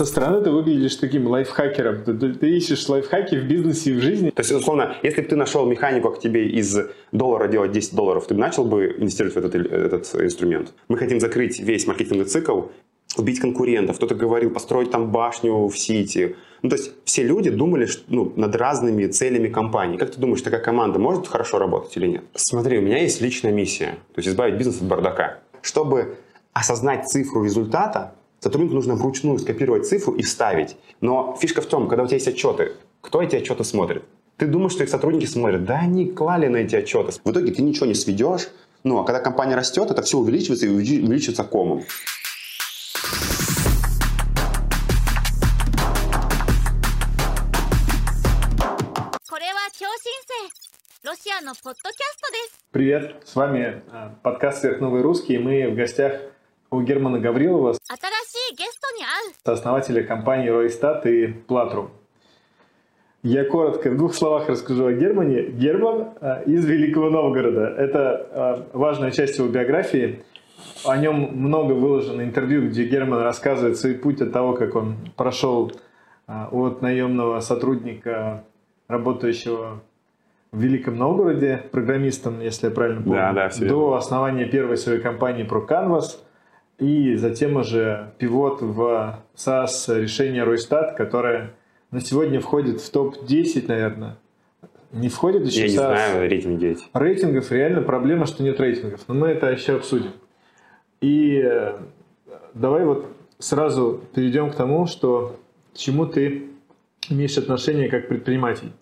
со стороны ты выглядишь таким лайфхакером. Ты, ты, ты ищешь лайфхаки в бизнесе и в жизни. То есть, условно, если бы ты нашел механику, как тебе из доллара делать 10 долларов, ты бы начал бы инвестировать в этот, этот инструмент. Мы хотим закрыть весь маркетинговый цикл, убить конкурентов. Кто-то говорил, построить там башню в Сити. Ну, то есть все люди думали что, ну, над разными целями компании. Как ты думаешь, такая команда может хорошо работать или нет? Смотри, у меня есть личная миссия. То есть избавить бизнес от бардака. Чтобы осознать цифру результата, Сотруднику нужно вручную скопировать цифру и вставить. Но фишка в том, когда у тебя есть отчеты, кто эти отчеты смотрит? Ты думаешь, что их сотрудники смотрят? Да они клали на эти отчеты. В итоге ты ничего не сведешь. Ну, а когда компания растет, это все увеличивается и увеличивается комом. Привет, с вами э, подкаст «Сверхновый русский», и мы в гостях у Германа Гаврилова, основателя компании Ройстат и Платрум. Я коротко в двух словах расскажу о Германе. Герман а, из Великого Новгорода. Это а, важная часть его биографии. О нем много выложено интервью, где Герман рассказывает свой путь от того, как он прошел от наемного сотрудника, работающего в Великом Новгороде программистом, если я правильно помню, да, да, до основания первой своей компании ProCanvas и затем уже пивот в SaaS решение Ройстат, которое на сегодня входит в топ-10, наверное. Не входит еще Я в SaaS. не знаю, рейтинг 9. Рейтингов реально проблема, что нет рейтингов. Но мы это еще обсудим. И э, давай вот сразу перейдем к тому, что к чему ты имеешь отношение как предприниматель.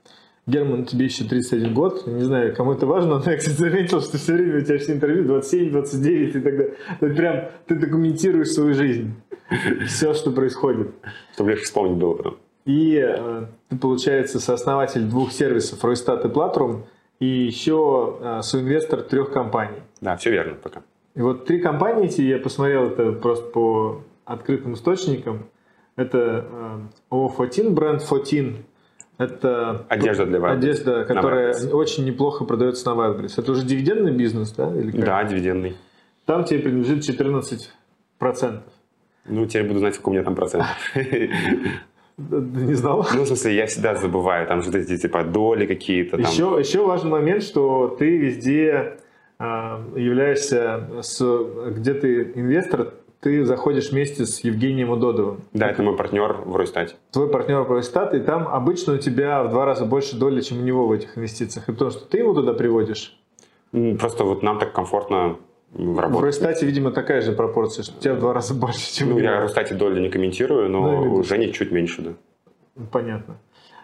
Герман, тебе еще 31 год. Не знаю, кому это важно, но я, кстати, заметил, что все время у тебя все интервью 27, 29 и так далее. Ты прям, ты документируешь свою жизнь. Все, что происходит. Чтобы легче вспомнить было. И э, ты, получается, сооснователь двух сервисов Ройстат и Платрум, и еще э, соинвестор трех компаний. Да, все верно пока. И вот три компании эти, я посмотрел это просто по открытым источникам. Это э, O14, бренд 14, это одежда для Wildberries. Одежда, которая очень неплохо продается на Wildberries. Это уже дивидендный бизнес, да? Или как? Да, дивидендный. Там тебе принадлежит 14%. Ну, теперь буду знать, сколько у меня там процентов. Не знал? Ну, в смысле, я всегда забываю, там же эти типа доли какие-то. Еще, еще важный момент, что ты везде а, являешься, с, где ты инвестор, ты заходишь вместе с Евгением Удодовым. Да, это мой партнер в Ройстате. Твой партнер в Ройстате, и там обычно у тебя в два раза больше доли, чем у него в этих инвестициях. И потому что ты его туда приводишь? Просто вот нам так комфортно в работе. В Ройстате, видимо, такая же пропорция, что у тебя в два раза больше, чем Ну, у я в Ройстате доли не комментирую, но да, у Жени чуть меньше, да. Понятно.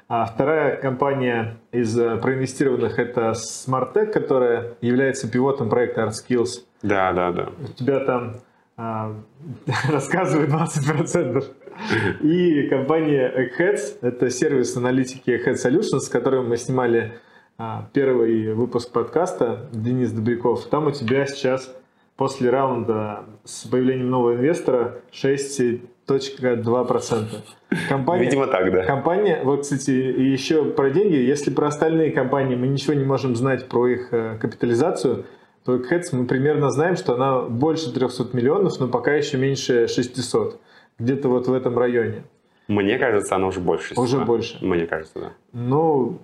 А вторая компания из э, проинвестированных это SmartTech, которая является пивотом проекта ArtSkills. Да, да, да. У тебя там а, рассказываю 20%. И компания Eggheads, это сервис аналитики Egghead Solutions, с которым мы снимали а, первый выпуск подкаста, Денис Добряков. Там у тебя сейчас после раунда с появлением нового инвестора 6.2%. Компания, Видимо так, да. Компания, вот, кстати, еще про деньги. Если про остальные компании мы ничего не можем знать про их э, капитализацию, то Cats мы примерно знаем, что она больше 300 миллионов, но пока еще меньше 600. Где-то вот в этом районе. Мне кажется, она уже больше. Уже больше. Мне кажется, да. Ну,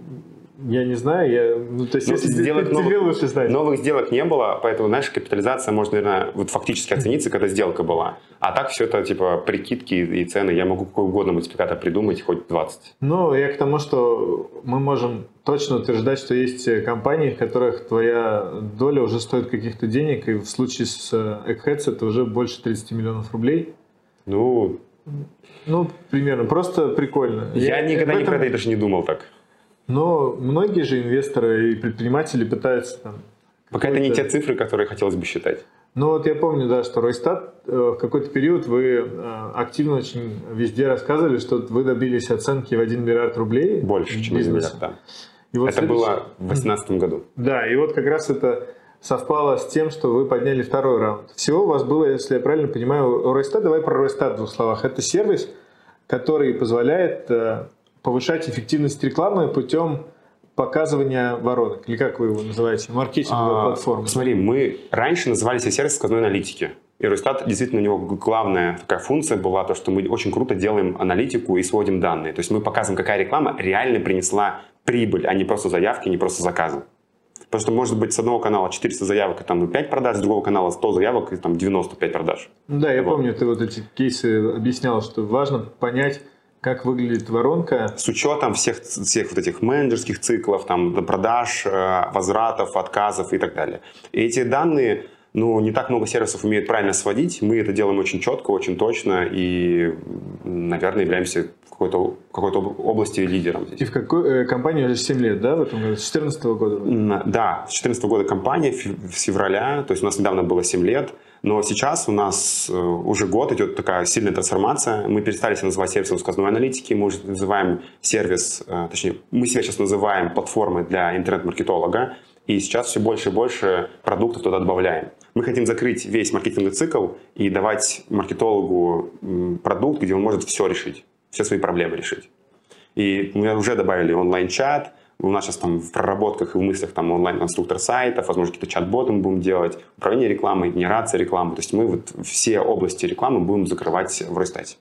я не знаю, я, ну, то есть, ну, если сделок ты, новых, тебе лучше знать. Новых сделок не было, поэтому, знаешь, капитализация может, наверное, вот фактически оцениться, когда сделка была. А так все это, типа, прикидки и цены. Я могу какой угодно мультипликатор придумать, хоть 20. Ну, я к тому, что мы можем точно утверждать, что есть компании, в которых твоя доля уже стоит каких-то денег, и в случае с Eggheads это уже больше 30 миллионов рублей. Ну, ну, примерно. Просто прикольно. Я, я никогда этом... это даже не думал так. Но многие же инвесторы и предприниматели пытаются там... Пока это не те цифры, которые хотелось бы считать. Ну вот я помню, да, что Ройстат э, в какой-то период вы э, активно очень везде рассказывали, что вы добились оценки в 1 миллиард рублей. Больше, чем 1 миллиард, да. И вот это следующий... было в 2018 году. Да, и вот как раз это совпало с тем, что вы подняли второй раунд. Всего у вас было, если я правильно понимаю, Ройстат, давай про Ройстат в двух словах. Это сервис, который позволяет э, повышать эффективность рекламы путем показывания воронок, или как вы его называете, маркетинговая а, платформа? Смотри, мы раньше называли себя сервис сквозной аналитики. И Росстат, действительно, у него главная такая функция была то, что мы очень круто делаем аналитику и сводим данные. То есть мы показываем, какая реклама реально принесла прибыль, а не просто заявки, не просто заказы. Потому что может быть с одного канала 400 заявок и там 5 продаж, с другого канала 100 заявок и там 95 продаж. Да, я вот. помню, ты вот эти кейсы объяснял, что важно понять, как выглядит воронка? С учетом всех, всех вот этих менеджерских циклов, там, продаж, э, возвратов, отказов и так далее. И эти данные ну, не так много сервисов умеют правильно сводить. Мы это делаем очень четко, очень точно и, наверное, являемся какой-то, какой-то области лидером. Здесь. И в какой э, компании уже 7 лет, да, в этом году? С 2014 года? Да, с 2014 года компания, с февраля, то есть у нас недавно было 7 лет. Но сейчас у нас э, уже год идет такая сильная трансформация. Мы перестали себя называть сервисом сказной аналитики, мы уже называем сервис, э, точнее, мы себя сейчас называем платформой для интернет-маркетолога. И сейчас все больше и больше продуктов туда добавляем. Мы хотим закрыть весь маркетинговый цикл и давать маркетологу продукт, где он может все решить, все свои проблемы решить. И мы уже добавили онлайн-чат, у нас сейчас там в проработках и в мыслях там онлайн-конструктор сайтов, возможно, какие-то чат-боты мы будем делать, управление рекламой, генерация рекламы. То есть мы вот все области рекламы будем закрывать в Ростате.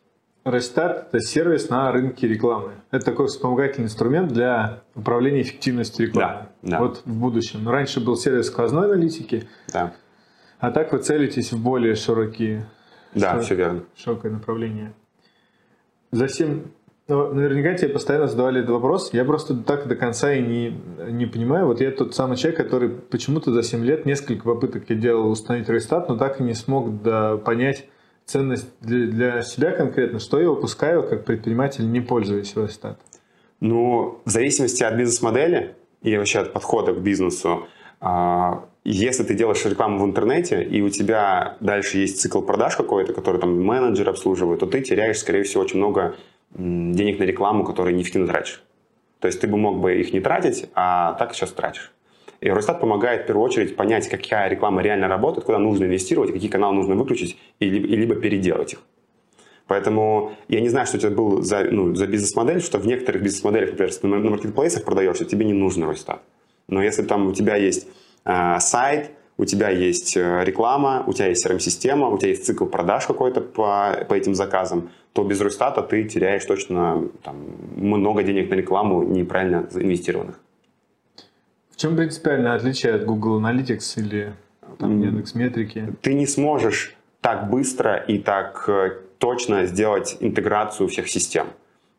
Ростат – это сервис на рынке рекламы. Это такой вспомогательный инструмент для управления эффективностью рекламы. Да, да. Вот в будущем. Раньше был сервис сквозной аналитики, да. а так вы целитесь в более широкие, да, широк, все верно. широкое направление. За 7 ну, наверняка тебе постоянно задавали этот вопрос. Я просто так до конца и не, не понимаю. Вот я тот самый человек, который почему-то за 7 лет несколько попыток я делал установить рестарт, но так и не смог да, понять, ценность для, для себя конкретно, что я выпускаю как предприниматель, не пользуясь Росстат? Ну, в зависимости от бизнес-модели и вообще от подхода к бизнесу, а, если ты делаешь рекламу в интернете, и у тебя дальше есть цикл продаж какой-то, который там менеджер обслуживает, то ты теряешь, скорее всего, очень много денег на рекламу, которые неэффективно тратишь. То есть ты бы мог бы их не тратить, а так сейчас тратишь. И Росстат помогает в первую очередь понять, какая реклама реально работает, куда нужно инвестировать, какие каналы нужно выключить, и, и либо переделать их. Поэтому я не знаю, что у тебя был за, ну, за бизнес-модель, что в некоторых бизнес-моделях, например, ты на маркетплейсах продаешь, тебе не нужен Росстат. Но если там у тебя есть э, сайт, у тебя есть э, реклама, у тебя есть CRM-система, у тебя есть цикл продаж какой-то по, по этим заказам, то без Росстата ты теряешь точно там, много денег на рекламу неправильно заинвестированных чем принципиальное отличие от Google Analytics или там, Яндекс Метрики? Ты не сможешь так быстро и так э, точно сделать интеграцию всех систем.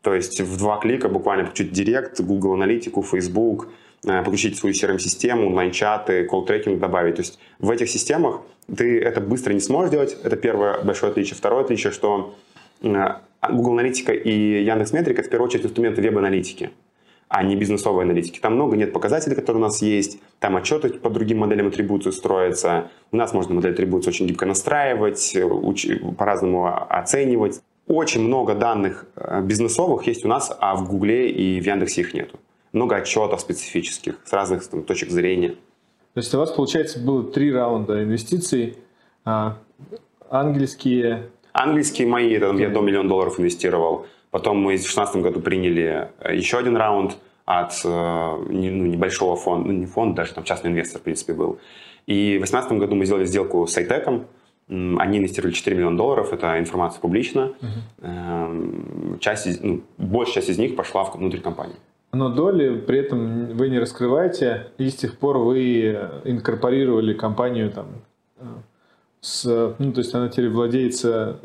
То есть в два клика буквально подключить Директ, Google Аналитику, Facebook, э, подключить свою CRM-систему, онлайн-чаты, колл-трекинг добавить. То есть в этих системах ты это быстро не сможешь делать. Это первое большое отличие. Второе отличие, что Google Аналитика и Яндекс Метрика в первую очередь инструменты веб-аналитики а не бизнесовой аналитики. Там много нет показателей, которые у нас есть, там отчеты по другим моделям атрибуции строятся. У нас можно модель атрибуции очень гибко настраивать, по-разному оценивать. Очень много данных э, бизнесовых есть у нас, а в Гугле и в Яндексе их нету. Много отчетов специфических с разных там, точек зрения. То есть у вас, получается, было три раунда инвестиций. А, ангельские... Ангельские мои, там, я до миллиона долларов инвестировал. Потом мы в 2016 году приняли э, еще один раунд от э, ну, небольшого фонда, ну не фонд, даже там частный инвестор, в принципе, был. И в 2018 году мы сделали сделку с Айтеком. Они инвестировали 4 миллиона долларов, это информация публична. Uh-huh. Часть, ну, большая часть из них пошла внутрь компании. Но доли при этом вы не раскрываете, и с тех пор вы инкорпорировали компанию там, с, ну, то есть она теперь владеется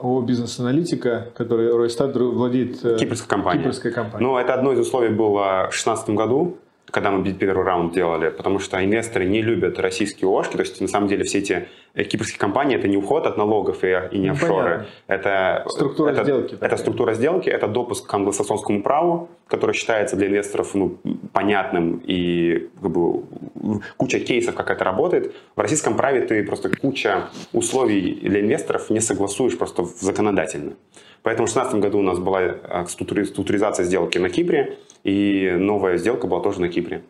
ООО «Бизнес-аналитика», который Ройстат владеет... Э, Кипрская компания. Кипрская компания. Ну, это одно из условий было в 2016 году, когда мы первый раунд делали, потому что инвесторы не любят российские ОШки, то есть на самом деле все эти кипрские компании это не уход от налогов и, и не ну, офшоры. Это структура это, сделки. Это структура сделки, это допуск к англосаксонскому праву, который считается для инвесторов ну, понятным и как бы, куча кейсов, как это работает. В российском праве ты просто куча условий для инвесторов не согласуешь просто законодательно. Поэтому в 2016 году у нас была э, структуризация сделки на Кипре, и новая сделка была тоже на Кипре.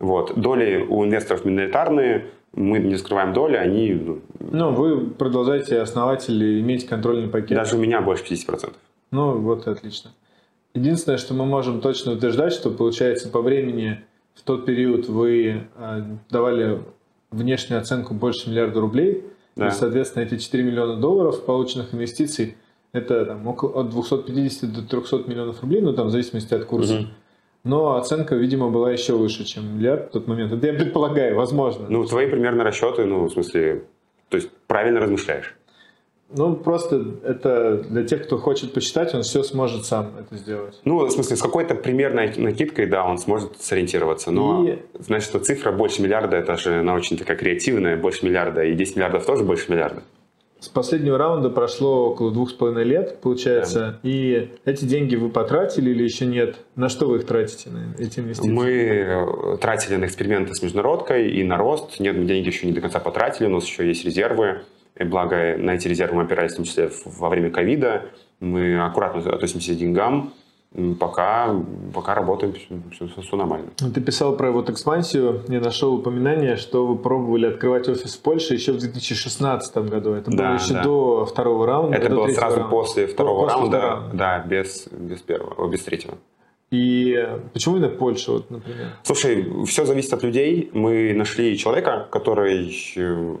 Вот. Доли у инвесторов миноритарные, мы не скрываем доли, они... Ну, вы продолжаете основатели иметь контрольный пакет. Даже у меня больше 50%. Ну, вот отлично. Единственное, что мы можем точно утверждать, что получается по времени в тот период вы э, давали внешнюю оценку больше миллиарда рублей, Да. соответственно, эти 4 миллиона долларов полученных инвестиций, это там, около, от 250 до 300 миллионов рублей, ну там в зависимости от курса. Угу. Но оценка, видимо, была еще выше, чем миллиард в тот момент. Это я предполагаю, возможно. Ну, твои примерно расчеты, ну, в смысле, то есть правильно размышляешь. Ну, просто это для тех, кто хочет почитать, он все сможет сам это сделать. Ну, в смысле, с какой-то примерной накидкой, да, он сможет сориентироваться. Но, и... значит, что цифра больше миллиарда, это же она очень такая креативная, больше миллиарда, и 10 миллиардов тоже больше миллиарда. С последнего раунда прошло около двух с половиной лет, получается, да. и эти деньги вы потратили или еще нет? На что вы их тратите, на эти инвестиции? Мы э, тратили на эксперименты с международкой и на рост. Нет, мы деньги еще не до конца потратили, у нас еще есть резервы. И благо на эти резервы мы опирались в том числе во время ковида. Мы аккуратно относимся к деньгам, пока, пока работаем, все, все, все нормально. Ты писал про вот экспансию, я нашел упоминание, что вы пробовали открывать офис в Польше еще в 2016 году. Это да, было еще да. до второго раунда. Это было сразу раунда. после второго после раунда, второго. да, без, без первого, без третьего. И почему именно Польша, вот, например? Слушай, все зависит от людей. Мы нашли человека, который э,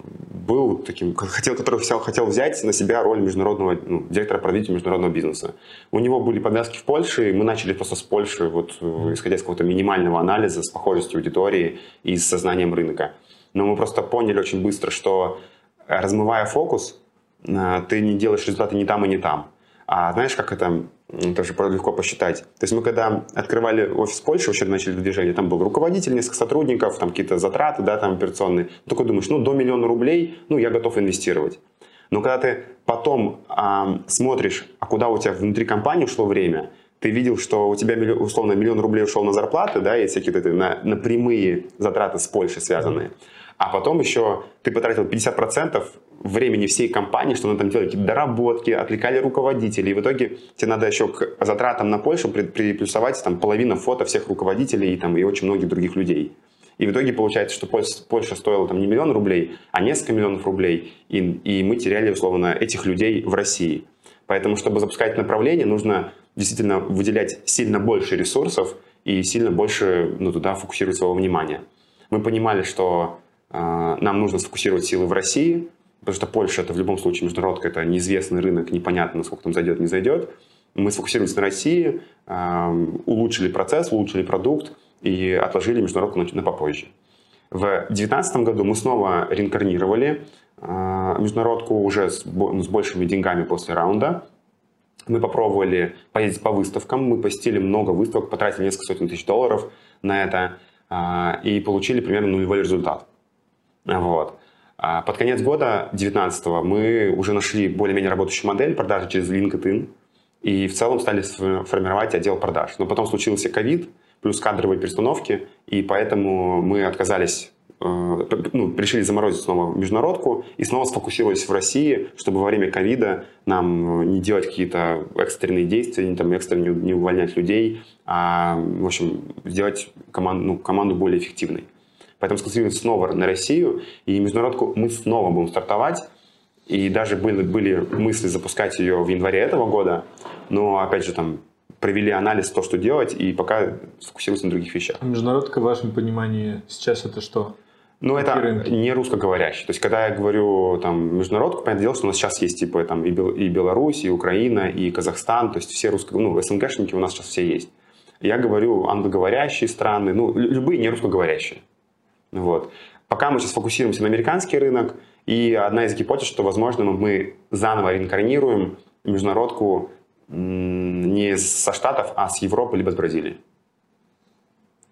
был таким, хотел, который хотел, хотел взять на себя роль международного ну, директора по развитию международного бизнеса. У него были подвязки в Польше, и мы начали просто с Польши, вот, mm. исходя из какого-то минимального анализа, с похожестью аудитории и с сознанием рынка. Но мы просто поняли очень быстро, что размывая фокус, э, ты не делаешь результаты не там и не там. А знаешь, как это тоже легко посчитать. То есть мы когда открывали офис Польши, вообще начали движение, там был руководитель, несколько сотрудников, там какие-то затраты, да, там операционные. Такой думаешь, ну, до миллиона рублей, ну, я готов инвестировать. Но когда ты потом а, смотришь, а куда у тебя внутри компании ушло время, ты видел, что у тебя условно миллион рублей ушел на зарплаты, да, и всякие вот на, на прямые затраты с Польшей связанные. А потом еще ты потратил 50% времени всей компании, что надо там делать какие-то доработки, отвлекали руководителей. И в итоге тебе надо еще к затратам на Польшу приплюсовать там, половина фото всех руководителей и, там, и очень многих других людей. И в итоге получается, что Польша стоила там не миллион рублей, а несколько миллионов рублей. И, и мы теряли, условно, этих людей в России. Поэтому, чтобы запускать направление, нужно действительно выделять сильно больше ресурсов и сильно больше ну, туда фокусировать своего внимания. Мы понимали, что э, нам нужно сфокусировать силы в России, потому что Польша это в любом случае международка, это неизвестный рынок, непонятно, насколько там зайдет, не зайдет. Мы сфокусировались на России, улучшили процесс, улучшили продукт и отложили международку на, попозже. В 2019 году мы снова реинкарнировали а, международку уже с, ну, с большими деньгами после раунда. Мы попробовали поездить по выставкам, мы посетили много выставок, потратили несколько сотен тысяч долларов на это а, и получили примерно нулевой результат. Вот. А под конец года 2019 мы уже нашли более-менее работающую модель продажи через LinkedIn и в целом стали формировать отдел продаж. Но потом случился ковид, плюс кадровые перестановки, и поэтому мы отказались э, ну, решили заморозить снова международку и снова сфокусировались в России, чтобы во время ковида нам э, не делать какие-то экстренные действия, не, там, экстренно не увольнять людей, а, в общем, сделать команду, ну, команду более эффективной. Поэтому сконцентрировались снова на Россию, и международку мы снова будем стартовать. И даже были, были мысли запускать ее в январе этого года, но, опять же, там провели анализ, то, что делать, и пока сфокусируемся на других вещах. А международка, в вашем понимании, сейчас это что? Ну, это рынки? не русскоговорящий. То есть, когда я говорю там международку, понятное дело, что у нас сейчас есть типа там и, Бел, и Беларусь, и Украина, и Казахстан, то есть все русско... ну, СНГшники у нас сейчас все есть. Я говорю англоговорящие страны, ну, любые не русскоговорящие. Вот. Пока мы сейчас фокусируемся на американский рынок, и одна из гипотез, что, возможно, мы заново реинкарнируем международку не со Штатов, а с Европы либо с Бразилии.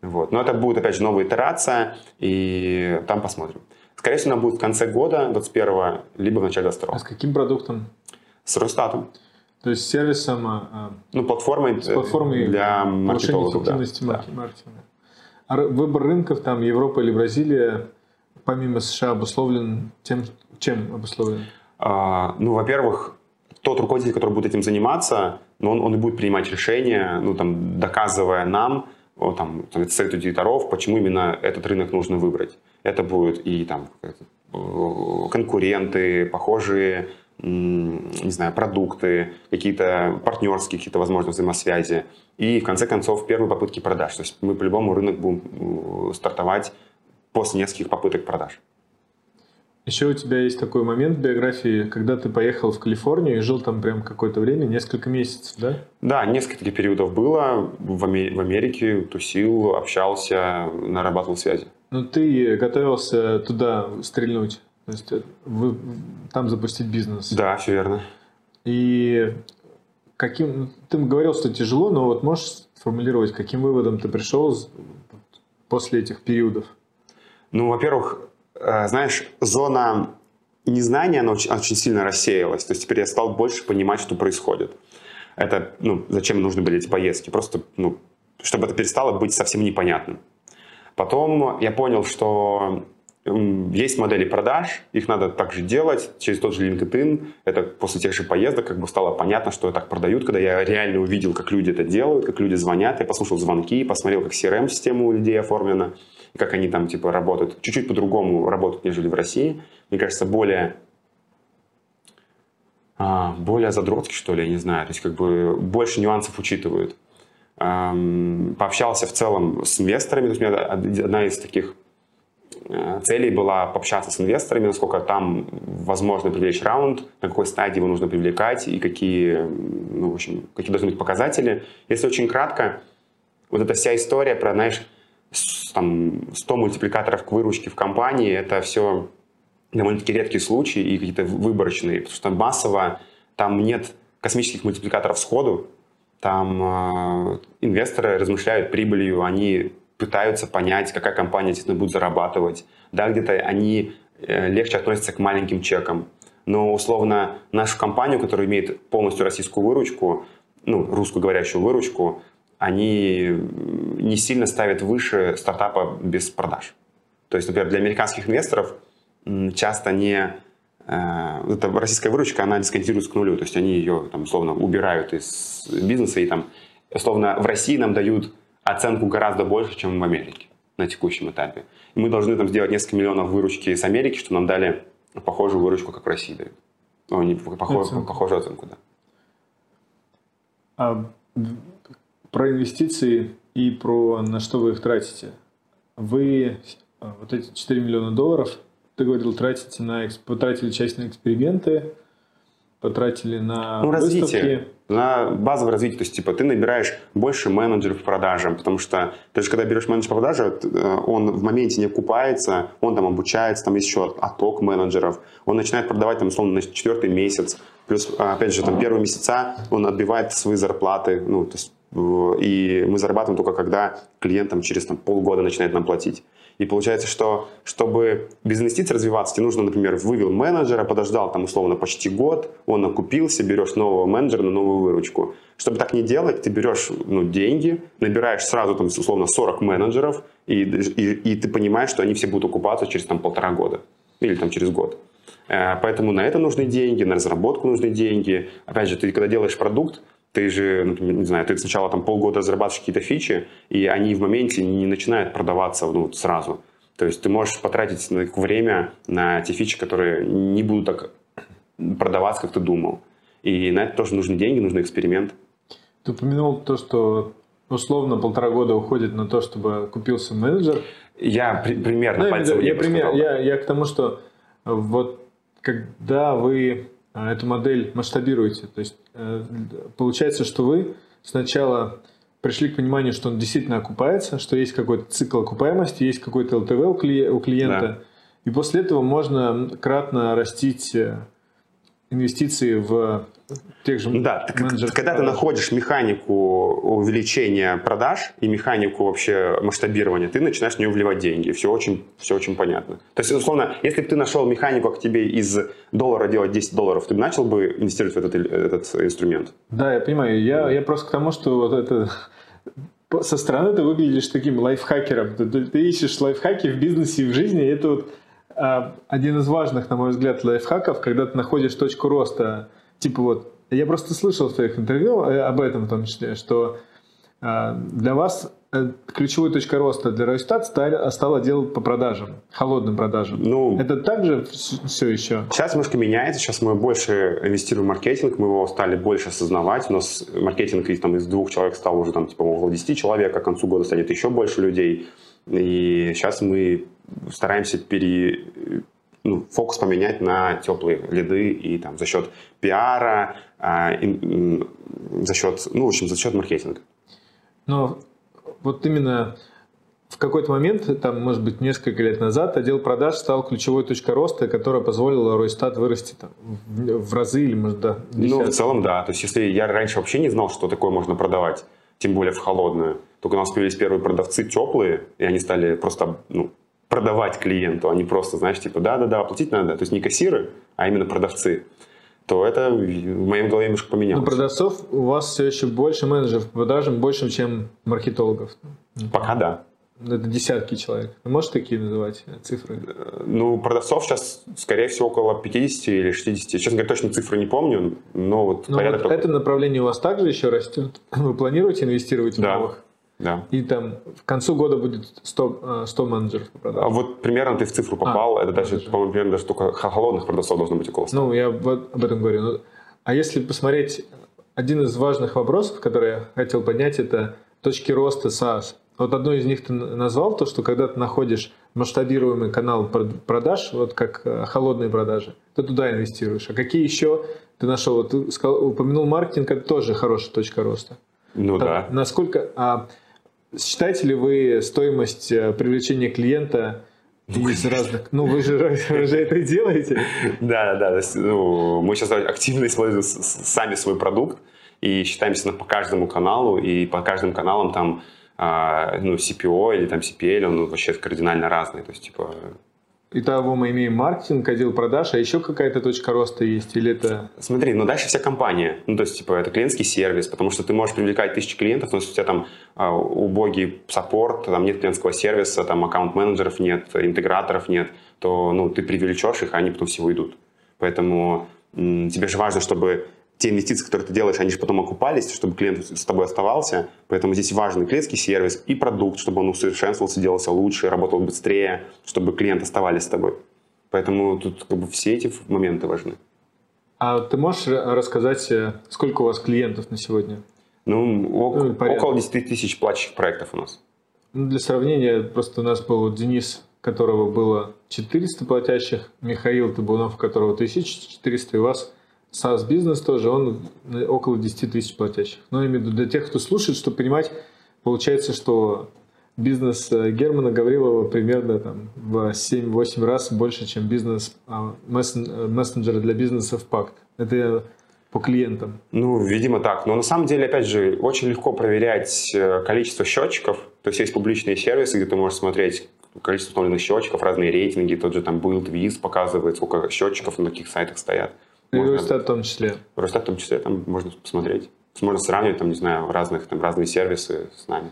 Вот. Но это будет, опять же, новая итерация, и там посмотрим. Скорее всего, она будет в конце года, 21 либо в начале 22 А с каким продуктом? С Росстатом. То есть сервисом? А, ну, платформой, с платформой для маркетологов. да. маркетинга. Выбор рынков, там, Европа или Бразилия, помимо США, обусловлен тем, чем обусловлен? А, ну, во-первых, тот руководитель, который будет этим заниматься, ну, он, он и будет принимать решения, ну, там, доказывая нам, там, там, совету директоров, почему именно этот рынок нужно выбрать. Это будут и там конкуренты, похожие не знаю, продукты, какие-то партнерские какие-то возможности взаимосвязи. И, в конце концов, первые попытки продаж. То есть мы по-любому рынок будем стартовать после нескольких попыток продаж. Еще у тебя есть такой момент в биографии, когда ты поехал в Калифорнию и жил там прям какое-то время, несколько месяцев, да? Да, несколько периодов было. В Америке тусил, общался, нарабатывал связи. Ну, ты готовился туда стрельнуть, то есть э, вы, там запустить бизнес. Да, все верно. И каким... ну, Ты говорил, что тяжело, но вот можешь сформулировать, каким выводом ты пришел после этих периодов? Ну, во-первых, э, знаешь, зона незнания, она очень, очень сильно рассеялась. То есть теперь я стал больше понимать, что происходит. Это, ну, зачем нужны были эти поездки? Просто, ну, чтобы это перестало быть совсем непонятным. Потом я понял, что есть модели продаж, их надо также делать через тот же LinkedIn. Это после тех же поездок как бы стало понятно, что так продают, когда я реально увидел, как люди это делают, как люди звонят. Я послушал звонки, посмотрел, как CRM-система у людей оформлена, как они там типа работают. Чуть-чуть по-другому работают, нежели в России. Мне кажется, более а, более задротски, что ли, я не знаю. То есть как бы больше нюансов учитывают. Пообщался в целом с инвесторами. То есть у меня одна из таких целей была пообщаться с инвесторами, насколько там возможно привлечь раунд, на какой стадии его нужно привлекать и какие, ну, в общем, какие должны быть показатели. Если очень кратко, вот эта вся история про, знаешь, там, 100 мультипликаторов к выручке в компании, это все довольно-таки редкие случаи и какие-то выборочные, потому что массово там нет космических мультипликаторов сходу, там э, инвесторы размышляют прибылью, они пытаются понять, какая компания действительно будет зарабатывать. Да, где-то они э, легче относятся к маленьким чекам. Но, условно, нашу компанию, которая имеет полностью российскую выручку, ну, русскоговорящую выручку, они не сильно ставят выше стартапа без продаж. То есть, например, для американских инвесторов часто не э, эта российская выручка, она дисконтируется к нулю, то есть они ее там условно убирают из бизнеса и там условно в России нам дают оценку гораздо больше, чем в Америке на текущем этапе. И мы должны там сделать несколько миллионов выручки с Америки, чтобы нам дали похожую выручку, как в России дают. Ну, не похожую, Оценку. похожую оценку, да. А про инвестиции и про на что вы их тратите. Вы а, вот эти 4 миллиона долларов, ты говорил, тратите на, потратили часть на эксперименты, потратили на Ну, развитие. выставки. На базовое развитие, то есть, типа, ты набираешь больше менеджеров по продажам, потому что ты же, когда берешь менеджера по продажам, т- э, он в моменте не окупается, он там обучается, там еще отток менеджеров, он начинает продавать, там, условно, на четвертый месяц, плюс, а, опять же, там, первые месяца он отбивает свои зарплаты, ну, то есть, и мы зарабатываем только когда клиент там, через там, полгода начинает нам платить. И получается, что чтобы без инвестиций развиваться, тебе нужно, например, вывел менеджера, подождал там условно почти год, он окупился, берешь нового менеджера на новую выручку. Чтобы так не делать, ты берешь ну, деньги, набираешь сразу там условно 40 менеджеров, и, и, и ты понимаешь, что они все будут окупаться через там полтора года или там через год. Э, Поэтому на это нужны деньги, на разработку нужны деньги. Опять же, ты когда делаешь продукт, ты же, например, не знаю, ты сначала там полгода разрабатываешь какие-то фичи, и они в моменте не начинают продаваться ну, сразу. То есть ты можешь потратить на- время на те фичи, которые не будут так продаваться, как ты думал. И на это тоже нужны деньги, нужны эксперимент. Ты упомянул то, что условно полтора года уходит на то, чтобы купился менеджер. Я при- примерно Ну, я, пальцем я, небо пример- я, я к тому, что вот когда вы эту модель масштабируете, то есть э, получается, что вы сначала пришли к пониманию, что он действительно окупается, что есть какой-то цикл окупаемости, есть какой-то ЛТВ у, клие- у клиента, и после этого можно кратно растить э, инвестиции в тех же Да, менеджеров когда ты находишь механику увеличения продаж и механику вообще масштабирования, ты начинаешь в нее вливать деньги. Все очень, все очень понятно. То есть, условно, если бы ты нашел механику, как тебе из доллара делать 10 долларов, ты бы начал бы инвестировать в этот, этот инструмент? Да, я понимаю. Я, я просто к тому, что вот это со стороны ты выглядишь таким лайфхакером. Ты, ты- ты ищешь лайфхаки в бизнесе и в жизни. И это вот один из важных, на мой взгляд, лайфхаков, когда ты находишь точку роста. Типа вот, я просто слышал в твоих интервью э, об этом в том числе, что а, для вас э, ключевой точкой роста для Ройстат стало дело по продажам, холодным продажам. Ну, Это также все еще? Сейчас немножко меняется, сейчас мы больше инвестируем в маркетинг, мы его стали больше осознавать. У нас маркетинг из, там, из двух человек стал уже там, типа, около 10 человек, а к концу года станет еще больше людей. И сейчас мы стараемся пере, ну, фокус поменять на теплые лиды и там за счет пиара, а, и, за счет, ну, в общем, за счет маркетинга. Но вот именно в какой-то момент, там, может быть, несколько лет назад, отдел продаж стал ключевой точкой роста, которая позволила Ройстат вырасти там, в разы или, может, да, Ну, в целом, да. То есть, если я раньше вообще не знал, что такое можно продавать, тем более в холодную, только у нас появились первые продавцы теплые, и они стали просто ну, продавать клиенту, а не просто, знаешь, типа, да-да-да, оплатить надо. То есть не кассиры, а именно продавцы то это в моей голове немножко поменялось. Но продавцов у вас все еще больше менеджеров по продажам, больше, чем маркетологов. Пока да. Это десятки человек. Можешь такие называть цифры? Ну, продавцов сейчас, скорее всего, около 50 или 60. Честно говоря, точно цифры не помню, но вот но порядок... Вот это направление у вас также еще растет? Вы планируете инвестировать в да. новых? Да. И там к концу года будет 100, 100 э, менеджеров по продажам. А вот примерно ты в цифру попал. А, это даже, по-моему, примерно даже только холодных продавцов должно быть около 100. Ну, я вот об этом говорю. Ну, а если посмотреть, один из важных вопросов, который я хотел поднять, это точки роста SaaS. Вот одно из них ты назвал, то, что когда ты находишь масштабируемый канал продаж, вот как э, холодные продажи, ты туда инвестируешь. А какие еще ты нашел? Вот ты упомянул маркетинг, это тоже хорошая точка роста. Ну так, да. Насколько... А, считаете ли вы стоимость э, привлечения клиента ну, из разных... Ну, вы же, вы же это делаете. Да, да, да. Ну, мы сейчас активно используем сами свой продукт и считаемся по каждому каналу, и по каждым каналам там а, ну, CPO или там CPL, он ну, вообще кардинально разный. То есть, типа... Итого мы имеем маркетинг, отдел продаж, а еще какая-то точка роста есть? Или это... Смотри, ну дальше вся компания. Ну, то есть, типа, это клиентский сервис, потому что ты можешь привлекать тысячи клиентов, но если у тебя там а, убогий саппорт, там нет клиентского сервиса, там аккаунт-менеджеров нет, интеграторов нет, то, ну, ты привлечешь их, а они потом все уйдут. Поэтому м- тебе же важно, чтобы те инвестиции, которые ты делаешь, они же потом окупались, чтобы клиент с тобой оставался. Поэтому здесь важный клиентский сервис и продукт, чтобы он усовершенствовался, делался лучше, работал быстрее, чтобы клиенты оставались с тобой. Поэтому тут как бы все эти моменты важны. А ты можешь рассказать, э, сколько у вас клиентов на сегодня? Ну, около, ну, около 10 тысяч платящих проектов у нас. Ну, для сравнения, просто у нас был Денис, которого было 400 платящих, Михаил Табунов, у которого 1400, и вас SaaS бизнес тоже, он около 10 тысяч платящих. Но именно для тех, кто слушает, чтобы понимать, получается, что бизнес э, Германа Гаврилова примерно там, в 7-8 раз больше, чем бизнес а, мессенджера для бизнеса в Пакт. Это по клиентам. Ну, видимо так. Но на самом деле, опять же, очень легко проверять э, количество счетчиков. То есть есть публичные сервисы, где ты можешь смотреть количество установленных счетчиков, разные рейтинги, тот же там Build Viz показывает, сколько счетчиков на каких сайтах стоят. И можно, Росстат в том числе. Росстат в том числе, там можно посмотреть. Можно сравнивать, там, не знаю, разных, там, разные сервисы с нами.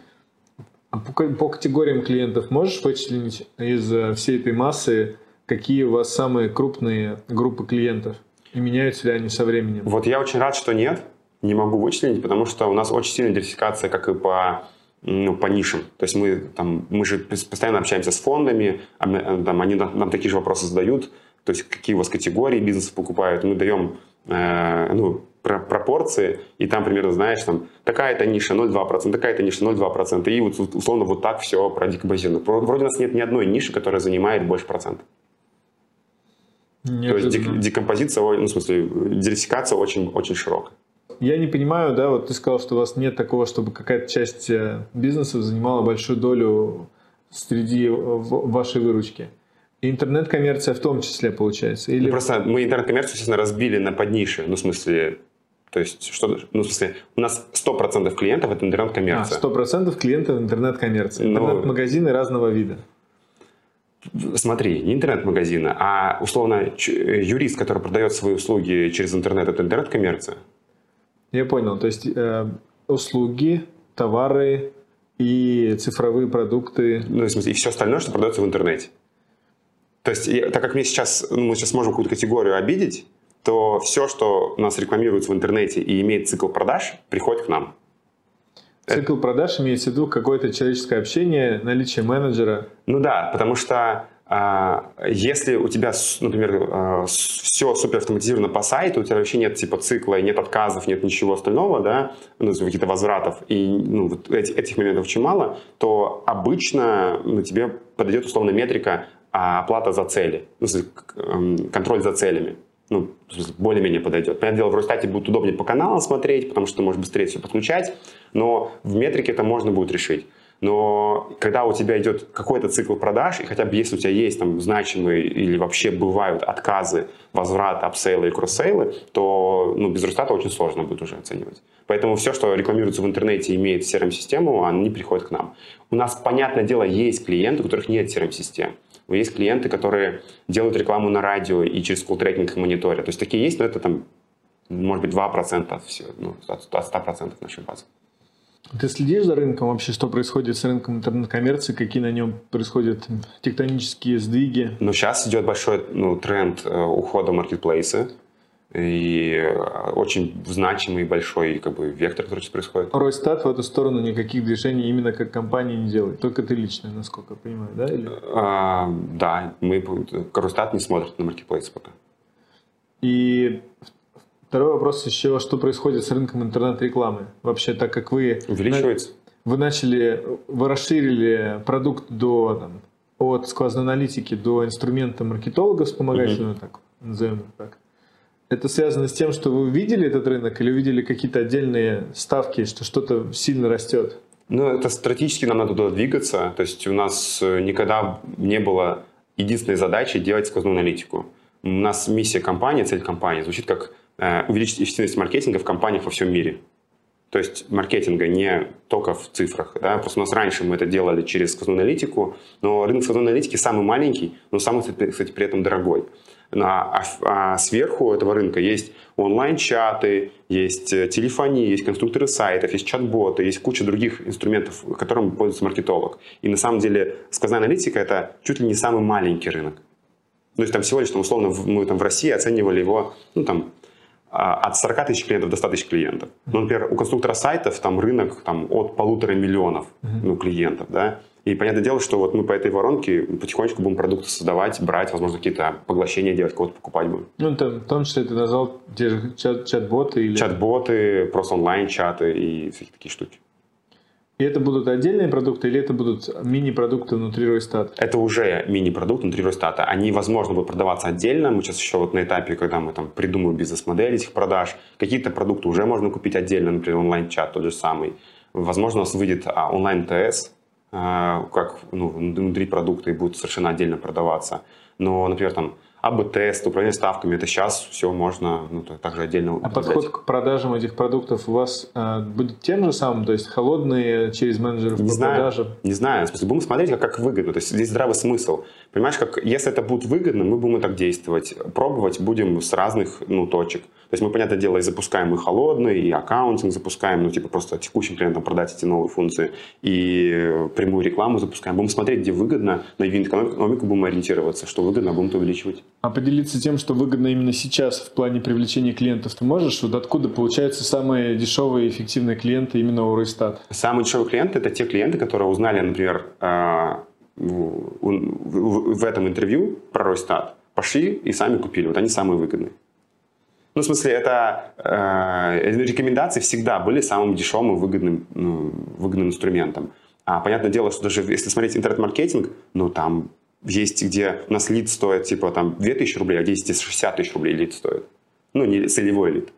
А по, по категориям клиентов можешь вычленить из э, всей этой массы, какие у вас самые крупные группы клиентов? И меняются ли они со временем? Вот я очень рад, что нет. Не могу вычленить, потому что у нас очень сильная диверсификация, как и по ну, по нишам. То есть мы, там, мы же постоянно общаемся с фондами, там, они нам такие же вопросы задают то есть какие у вас категории бизнеса покупают, мы даем э, ну, про пропорции, и там примерно знаешь, там такая-то ниша 0,2%, такая-то ниша 0,2%, и вот условно вот так все продекомпозировано. Вроде у нас нет ни одной ниши, которая занимает больше процента. Нет, То есть дек- декомпозиция, ну, в смысле, диверсификация очень, очень широкая. Я не понимаю, да, вот ты сказал, что у вас нет такого, чтобы какая-то часть э, бизнеса занимала большую долю среди вашей выручки. Интернет-коммерция в том числе получается? Или... Ну, просто мы интернет-коммерцию, естественно, разбили на подниши. Ну, в смысле, то есть, что, ну, в смысле, у нас 100% клиентов это интернет-коммерция. А, 100% клиентов интернет-коммерция. Ну, Интернет-магазины разного вида. Смотри, не интернет-магазины, а условно юрист, который продает свои услуги через интернет, это интернет-коммерция. Я понял. То есть э, услуги, товары и цифровые продукты. Ну, в смысле, и все остальное, что продается в интернете. То есть, так как мы сейчас, ну, мы сейчас можем какую-то категорию обидеть, то все, что у нас рекламируется в интернете и имеет цикл продаж, приходит к нам. Цикл продаж имеется в виду какое-то человеческое общение, наличие менеджера. Ну да, потому что а, если у тебя, например, а, все супер автоматизировано по сайту, у тебя вообще нет типа цикла, нет отказов, нет ничего остального, да, ну, каких-то возвратов, и ну, вот эти, этих моментов очень мало, то обычно ну, тебе подойдет условно метрика а оплата за цели, ну, эм, контроль за целями. Ну, более-менее подойдет. Понятное дело, в Roistat е будет удобнее по каналам смотреть, потому что может быстрее все подключать, но в метрике это можно будет решить. Но когда у тебя идет какой-то цикл продаж, и хотя бы если у тебя есть там значимые или вообще бывают отказы, возвраты, upsell ы и cross-sell ы, то ну, без Roistat а очень сложно будет уже оценивать. Поэтому все, что рекламируется в интернете и имеет CRM-систему, они приходят к нам. У нас, понятное дело, есть клиенты, у которых нет CRM-систем. Есть клиенты, которые делают рекламу на радио и через колл-трекинг мониторят. То есть такие есть, но это там, может быть, 2% от, всего, ну, от 100% нашей базы. Ты следишь за рынком вообще, что происходит с рынком интернет-коммерции, какие на нем происходят тектонические сдвиги? Ну, сейчас идет большой ну, тренд э, ухода маркетплейсы и э, очень значимый большой как бы, вектор, который сейчас происходит. Ройстат в эту сторону никаких движений именно как компания не делает, только ты лично, насколько я понимаю, да? Или? А, да, мы, Ройстат не смотрит на маркетплейсы пока. И Второй вопрос еще, что происходит с рынком интернет-рекламы? Вообще, так как вы... Увеличивается. Вы начали, вы расширили продукт до, там, от сквозной аналитики до инструмента маркетолога вспомогательного, mm-hmm. так назовем так. Это связано с тем, что вы увидели этот рынок или увидели какие-то отдельные ставки, что что-то сильно растет? Ну, это стратегически нам надо туда двигаться. То есть у нас э, никогда не было единственной задачи делать сквозную аналитику. У нас миссия компании, цель компании звучит как Э, увеличить эффективность маркетинга в компаниях во всем мире. То есть маркетинга не только в цифрах. Да? Просто у нас раньше мы это делали через сквозную аналитику, но рынок сквозной аналитики самый маленький, но самый, кстати, при этом дорогой. А, а сверху этого рынка есть онлайн-чаты, есть э, телефония, есть конструкторы сайтов, есть чат-боты, есть куча других инструментов, которым пользуется маркетолог. И на самом деле сквозная аналитика – это чуть ли не самый маленький рынок. То есть там всего лишь, там, условно, мы там в России оценивали его, ну там, а, от 40 тысяч клиентов до 100 тысяч клиентов. Ну, например, у конструктора сайтов там рынок там, от полутора миллионов ну, клиентов, да, и понятное дело, что вот мы по этой воронке потихонечку будем продукты создавать, брать, возможно, какие-то поглощения делать, кого-то покупать будем. Ну, это, в том числе ты назвал те же чат- чат-боты или... Чат-боты, просто онлайн-чаты и всякие такие штуки. И это будут отдельные продукты или это будут мини-продукты внутри Ройстата? Это уже мини-продукт внутри Ройстата. Они, возможно, будут продаваться отдельно. Мы сейчас еще вот на этапе, когда мы там придумываем бизнес-модель этих продаж. Какие-то продукты уже можно купить отдельно, например, онлайн-чат тот же самый. Возможно, у нас выйдет а, онлайн-ТС, как ну, внутри продукта и будет совершенно отдельно продаваться. Но, например, там АБ-тест, управление ставками, это сейчас все можно ну, также отдельно А подход к продажам этих продуктов у вас э, будет тем же самым, то есть холодные через менеджеров не по знаю, продажам? Не знаю, в смысле, будем смотреть, как, как выгодно, то есть здесь здравый смысл. Понимаешь, как, если это будет выгодно, мы будем так действовать, пробовать будем с разных ну, точек. То есть мы, понятное дело, и запускаем и холодный, и аккаунтинг запускаем, ну, типа просто текущим клиентам продать эти новые функции, и прямую рекламу запускаем. Будем смотреть, где выгодно, на юнит-экономику будем ориентироваться, что выгодно, будем это увеличивать. А поделиться тем, что выгодно именно сейчас в плане привлечения клиентов, ты можешь? Вот откуда получаются самые дешевые и эффективные клиенты именно у Ройстат? Самые дешевые клиенты – это те клиенты, которые узнали, например, а, в этом интервью про Ройстат, пошли и сами купили. Вот они самые выгодные. Ну, в смысле, это э, рекомендации всегда были самым дешевым и выгодным, ну, выгодным инструментом. А понятное дело, что даже если смотреть интернет-маркетинг, ну, там есть, где у нас лид стоит, типа, там, 2000 рублей, а где есть 60 тысяч рублей лид стоит. Ну, не целевой лид.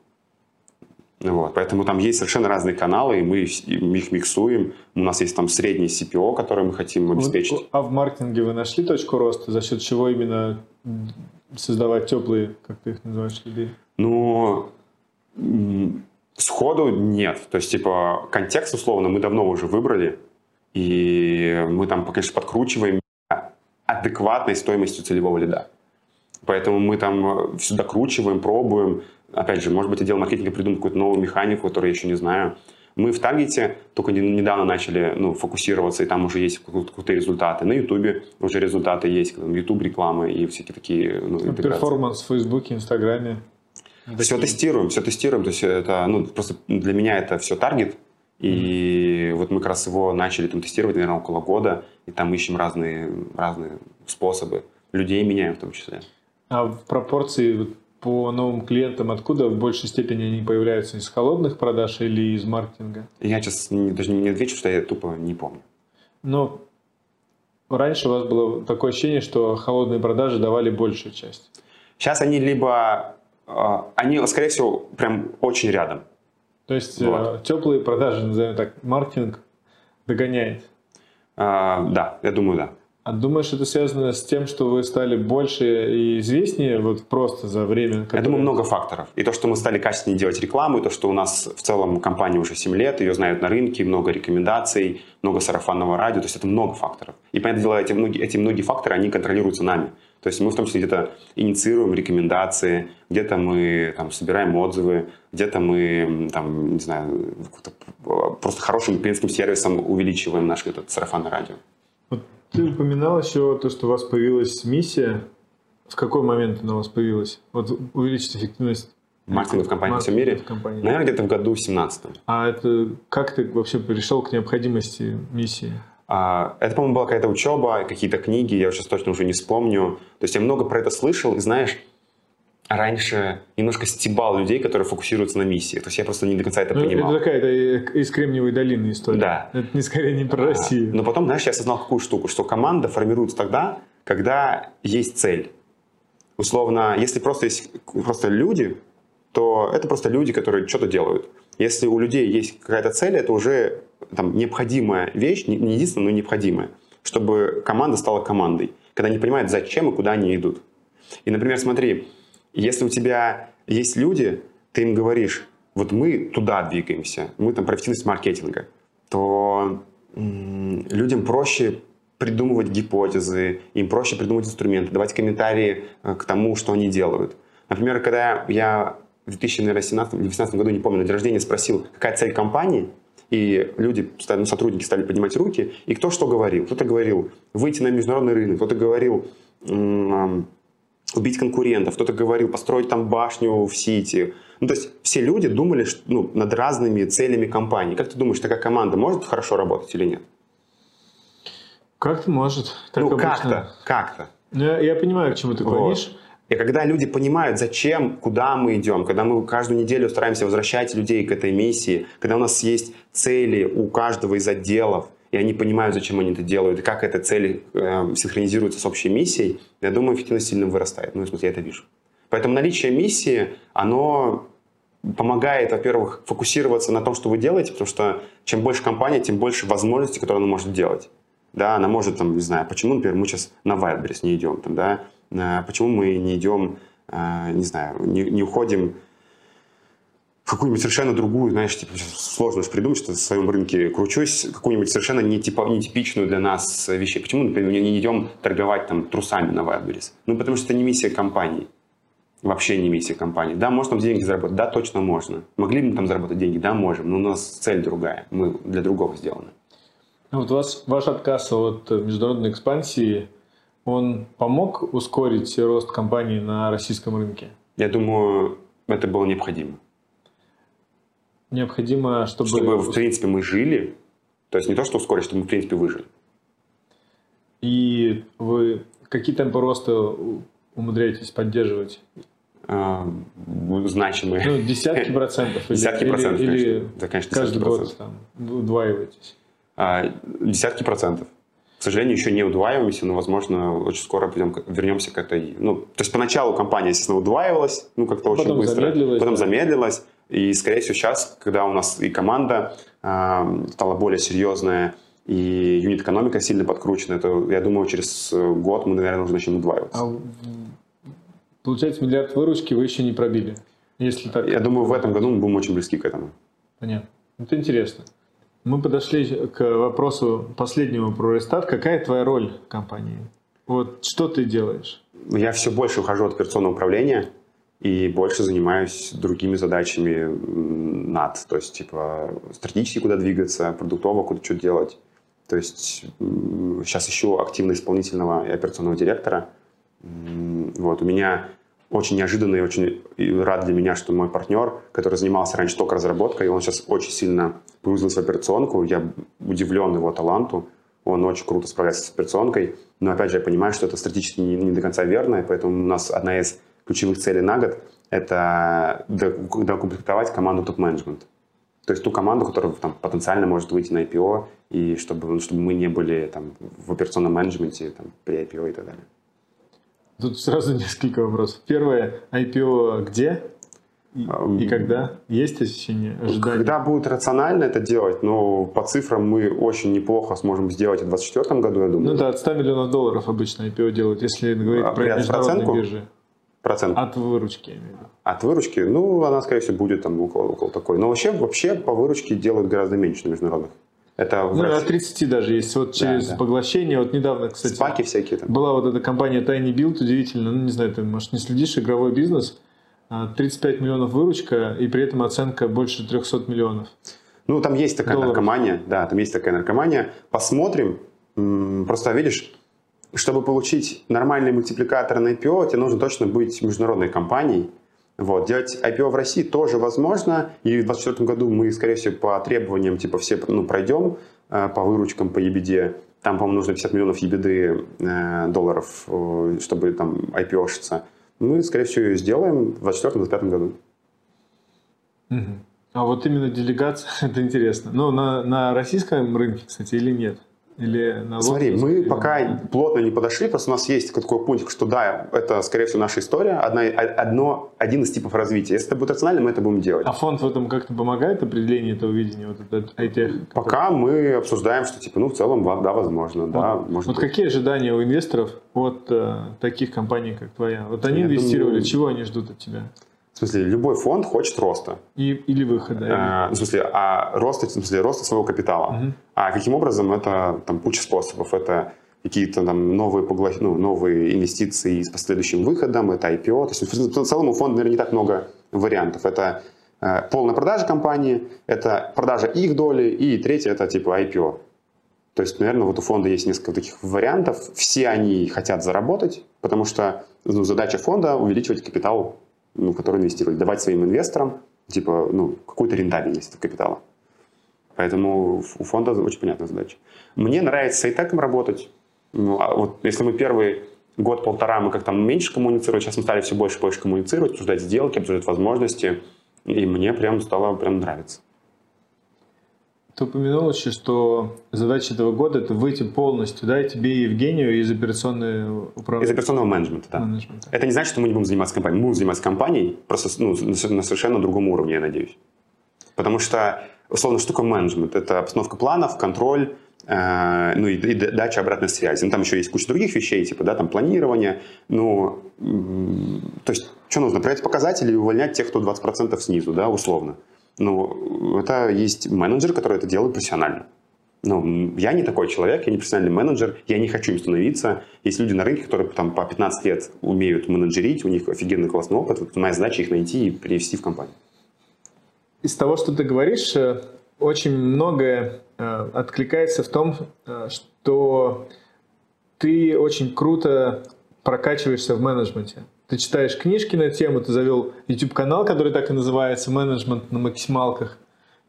Вот, поэтому там есть совершенно разные каналы, и мы их миксуем. У нас есть там средний CPO, который мы хотим обеспечить. А в маркетинге вы нашли точку роста, за счет чего именно создавать теплые, как ты их называешь, людей? Ну, сходу нет. То есть, типа, контекст, условно, мы давно уже выбрали, и мы там, конечно, подкручиваем адекватной стоимостью целевого лида. Поэтому мы там все докручиваем, пробуем. Опять же, может быть, отдел маркетинга придумает какую-то новую механику, которую я еще не знаю. Мы в Таргете только недавно начали ну, фокусироваться, и там уже есть какие-то результаты. На Ютубе уже результаты есть, Ютуб реклама и всякие такие ну, performance в Фейсбуке, Инстаграме. Все тестируем, все тестируем. То есть это, ну, просто для меня это все таргет. И mm-hmm. вот мы как раз его начали там тестировать, наверное, около года. И там ищем разные, разные способы. Людей меняем в том числе. А в пропорции по новым клиентам откуда в большей степени они появляются? Из холодных продаж или из маркетинга? Я сейчас даже не отвечу, что я тупо не помню. Но раньше у вас было такое ощущение, что холодные продажи давали большую часть. Сейчас они либо, э, они, скорее всего, прям очень рядом. То есть вот. э, теплые продажи, назовем так, маркетинг догоняет? Э, да, я думаю, да. А думаешь, это связано с тем, что вы стали больше и известнее вот просто за время? Которое... Я думаю, много факторов. И то, что мы стали качественнее делать рекламу, и то, что у нас в целом компания уже 7 лет, ее знают на рынке, много рекомендаций, много сарафанного радио, то есть это много факторов. И, понятное дело, эти многие, эти многие факторы, они контролируются нами. То есть мы в том числе где-то инициируем рекомендации, где-то мы там, собираем отзывы, где-то мы там, не знаю, просто хорошим клиентским сервисом увеличиваем наш этот сарафанное радио. Ты упоминал еще то, что у вас появилась миссия. В какой момент она у вас появилась? Вот увеличить эффективность маркетинга в компании во всем мире? компании. Наверное, где-то в году 17 А это как ты вообще пришел к необходимости миссии? А, это, по-моему, была какая-то учеба, какие-то книги, я сейчас точно уже не вспомню. То есть я много про это слышал, и знаешь, раньше немножко стебал людей, которые фокусируются на миссии. То есть я просто не до конца это ну, понимал. Это такая это из Кремниевой долины история. Да. Это не скорее не про а, Россию. Но потом, знаешь, я осознал какую штуку, что команда формируется тогда, когда есть цель. Условно, если просто есть просто люди, то это просто люди, которые что-то делают. Если у людей есть какая-то цель, это уже там, необходимая вещь, не единственная, но необходимая, чтобы команда стала командой, когда они понимают, зачем и куда они идут. И, например, смотри, если у тебя есть люди, ты им говоришь, вот мы туда двигаемся, мы там про маркетинга, то людям проще придумывать гипотезы, им проще придумывать инструменты, давать комментарии э, к тому, что они делают. Например, когда я в 2017 или 2018 году, не помню, на день рождения спросил, какая цель компании, и люди, ну, сотрудники стали поднимать руки, и кто что говорил. Кто-то говорил выйти на международный рынок, кто-то говорил убить конкурентов, кто-то говорил построить там башню в Сити. Ну, то есть все люди думали что, ну, над разными целями компании. Как ты думаешь, такая команда может хорошо работать или нет? Как-то может. Так ну, как-то, как-то. Ну, я, я понимаю, к чему ты клонишь. Вот. И когда люди понимают, зачем, куда мы идем, когда мы каждую неделю стараемся возвращать людей к этой миссии, когда у нас есть цели у каждого из отделов, и они понимают, зачем они это делают, и как эта цель э, синхронизируется с общей миссией, я думаю, эффективность сильно вырастает. Ну, в смысле, я это вижу. Поэтому наличие миссии, оно помогает, во-первых, фокусироваться на том, что вы делаете, потому что чем больше компания, тем больше возможностей, которые она может делать. Да, она может, там, не знаю, почему, например, мы сейчас на Wildberries не идем, там, да, э, почему мы не идем, э, не знаю, не, не уходим какую-нибудь совершенно другую, знаешь, типа, сложно же придумать, что в своем рынке кручусь, какую-нибудь совершенно не типа, нетипичную для нас вещь. Почему, например, не идем торговать там трусами на Wildberries? Ну, потому что это не миссия компании. Вообще не миссия компании. Да, можно там деньги заработать? Да, точно можно. Могли бы мы там заработать деньги? Да, можем. Но у нас цель другая. Мы для другого сделаны. Ну, вот вас, ваш отказ от международной экспансии, он помог ускорить рост компании на российском рынке? Я думаю, это было необходимо необходимо, чтобы... Чтобы, в принципе, мы жили. То есть не то, что ускорить, чтобы мы, в принципе, выжили. И вы какие темпы роста умудряетесь поддерживать? А, значимые. Ну, десятки процентов? Десятки или, процентов, или, конечно. Или да, конечно, каждый год там, удваиваетесь? А, десятки процентов. К сожалению, еще не удваиваемся, но, возможно, очень скоро придем, вернемся к этой... Ну, то есть поначалу компания, естественно, удваивалась, ну, как-то очень быстро. Замедлилась, потом да. замедлилась. И, скорее всего, сейчас, когда у нас и команда э, стала более серьезная, и юнит-экономика сильно подкручена, то, я думаю, через год мы, наверное, уже начнем удваиваться. А, получается, миллиард выручки вы еще не пробили? Если так... Я думаю, в этом году мы будем очень близки к этому. Понятно. Это интересно. Мы подошли к вопросу последнему про Рестарт. Какая твоя роль в компании? Вот что ты делаешь? Я все больше ухожу от операционного управления и больше занимаюсь другими задачами над, то есть типа стратегически куда двигаться, продуктово куда что делать. То есть сейчас ищу активно исполнительного и операционного директора. Вот, у меня очень неожиданно и очень рад для меня, что мой партнер, который занимался раньше только разработкой, он сейчас очень сильно погрузился в операционку. Я удивлен его таланту. Он очень круто справляется с операционкой. Но опять же, я понимаю, что это стратегически не, не до конца верно, и поэтому у нас одна из ключевых целей на год – это докомплектовать команду топ-менеджмент. То есть ту команду, которая там, потенциально может выйти на IPO, и чтобы, ну, чтобы мы не были там, в операционном менеджменте там, при IPO и так далее. Тут сразу несколько вопросов. Первое, IPO где? И, и когда? Есть ощущение, ожидания? Когда будет рационально это делать, но по цифрам мы очень неплохо сможем сделать в 2024 году, я думаю. Ну да, от 100 миллионов долларов обычно IPO делают, если говорить а, про международные биржи. Процент? От выручки. От выручки? Ну, она, скорее всего, будет там около, около такой. Но вообще, вообще по выручке делают гораздо меньше на международных. Это ну, от 30 даже есть. Вот через да, да. поглощение. Вот недавно, кстати, Спаки всякие там. была вот эта компания Tiny Build, удивительно. Ну, не знаю, ты, может, не следишь, игровой бизнес. 35 а, миллионов выручка, и при этом оценка больше 300 миллионов. Ну, там есть такая долларов. наркомания. Да, там есть такая наркомания. Посмотрим. Просто, видишь, чтобы получить нормальный мультипликатор на IPO, тебе нужно точно быть международной компанией. Вот. Делать IPO в России тоже возможно, и в 2024 году мы, скорее всего, по требованиям типа все ну, пройдем э, по выручкам, по EBD. Там, по-моему, нужно 50 миллионов EBD э, долларов, э, чтобы там IPO-шиться. Мы, скорее всего, ее сделаем в 2024-2025 году. А вот именно делегация, это интересно. Ну, на, на российском рынке, кстати, или нет? Или на Смотри, мы пока на... плотно не подошли, просто у нас есть такой пункт, что да, это, скорее всего, наша история, одна, одно, один из типов развития. Если это будет рационально, мы это будем делать. А фонд в этом как-то помогает определению этого видения, вот это IT? Пока мы обсуждаем, что типа, ну, в целом, да, возможно, вот, да, может Вот быть. какие ожидания у инвесторов от э, таких компаний, как твоя? Вот они Я инвестировали, думаю... чего они ждут от тебя? В смысле, любой фонд хочет роста. И, или выхода. А, в смысле, а роста, в смысле, роста своего капитала. Угу. А каким образом? Это там куча способов. Это какие-то там новые, погло... ну, новые инвестиции с последующим выходом, это IPO. То есть в целом у фонда, наверное, не так много вариантов. Это э, полная продажа компании, это продажа их доли, и третье это типа IPO. То есть, наверное, вот у фонда есть несколько таких вариантов. Все они хотят заработать, потому что ну, задача фонда увеличивать капитал ну, которые инвестировали, давать своим инвесторам типа, ну, какую-то рентабельность от капитала. Поэтому у фонда очень понятная задача. Мне нравится с айтеком работать. Ну, а вот если мы первый год-полтора мы как-то меньше коммуницировали, сейчас мы стали все больше и больше коммуницировать, обсуждать сделки, обсуждать возможности, и мне прям стало прям нравиться. Ты упомянул еще, что задача этого года – это выйти полностью, да, и тебе и Евгению из операционного управления. Из операционного менеджмента, да. Менеджмента. Это не значит, что мы не будем заниматься компанией. Мы будем заниматься компанией, просто ну, на совершенно другом уровне, я надеюсь. Потому что, условно, что такое менеджмент? Это обстановка планов, контроль, э, ну и, и дача обратной связи. Ну, там еще есть куча других вещей, типа, да, там планирование. Ну, то есть, что нужно? Проверять показатели и увольнять тех, кто 20% снизу, да, условно. Ну, это есть менеджер, который это делает профессионально. Ну, я не такой человек, я не профессиональный менеджер, я не хочу им становиться. Есть люди на рынке, которые там по 15 лет умеют менеджерить, у них офигенный классный опыт. Вот моя задача их найти и привести в компанию. Из того, что ты говоришь, э, очень многое э, откликается в том, э, что ты очень круто прокачиваешься в менеджменте ты читаешь книжки на тему, ты завел YouTube-канал, который так и называется «Менеджмент на максималках».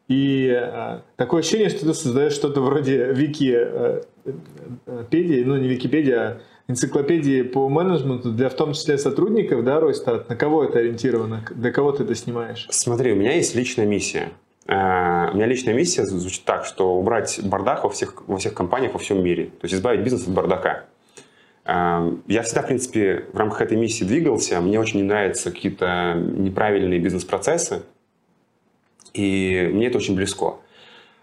И э, такое ощущение, что ты создаешь что-то вроде Википедии, э, ну не Википедия, а энциклопедии по менеджменту для в том числе сотрудников, да, Ройстат? На кого это ориентировано? Для кого ты это снимаешь? Смотри, у меня есть личная миссия. Uh, у меня личная миссия звучит так, что убрать бардак во всех, во всех компаниях во всем мире. То есть избавить бизнес от бардака. Я всегда, в принципе, в рамках этой миссии двигался. Мне очень не нравятся какие-то неправильные бизнес-процессы. И мне это очень близко.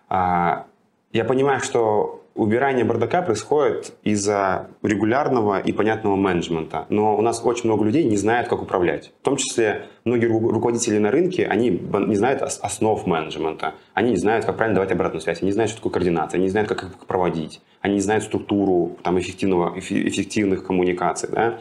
А, я понимаю, что убирание бардака происходит из-за регулярного и понятного менеджмента. Но у нас очень много людей не знают, как управлять. В том числе многие руководители на рынке, они не знают основ менеджмента. Они не знают, как правильно давать обратную связь. Они не знают, что такое координация. Они не знают, как их проводить. Они не знают структуру там, эффективного, эффективных коммуникаций. Да?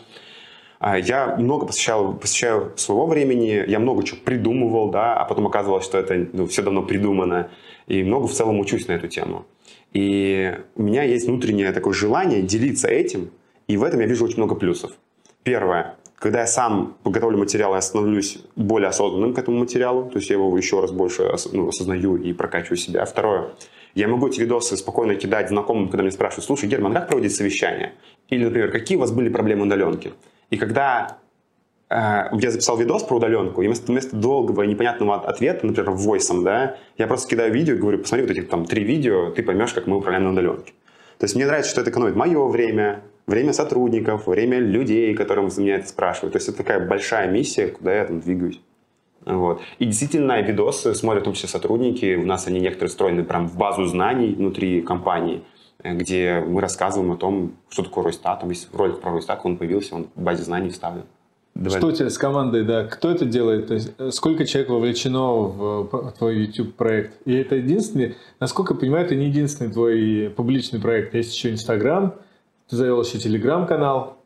А я много посвящал, посвящаю своего времени, я много чего придумывал, да, а потом оказывалось, что это ну, все давно придумано. И много в целом учусь на эту тему. И у меня есть внутреннее такое желание делиться этим, и в этом я вижу очень много плюсов. Первое. Когда я сам подготовлю материал, я становлюсь более осознанным к этому материалу, то есть я его еще раз больше ну, осознаю и прокачиваю себя. Второе. Я могу эти видосы спокойно кидать знакомым, когда меня спрашивают, слушай, Герман, как проводить совещание? Или, например, какие у вас были проблемы удаленки? И когда я записал видос про удаленку, и вместо, вместо долгого и непонятного ответа, например, войсом, да, я просто кидаю видео и говорю, посмотри вот эти там три видео, ты поймешь, как мы управляем на удаленке. То есть мне нравится, что это экономит мое время, время сотрудников, время людей, которым меня это спрашивают. То есть это такая большая миссия, куда я там двигаюсь. Вот. И действительно, видосы смотрят в том числе сотрудники. У нас они некоторые встроены прям в базу знаний внутри компании, э, где мы рассказываем о том, что такое Ройстат. Там есть ролик про Ройстат, он появился, он в базе знаний вставлен. Давай. Что у тебя с командой, да? Кто это делает? То есть, э, сколько человек вовлечено в твой YouTube проект? И это единственный, насколько я понимаю, это не единственный твой публичный проект. Есть еще Инстаграм, ты завел еще Телеграм-канал.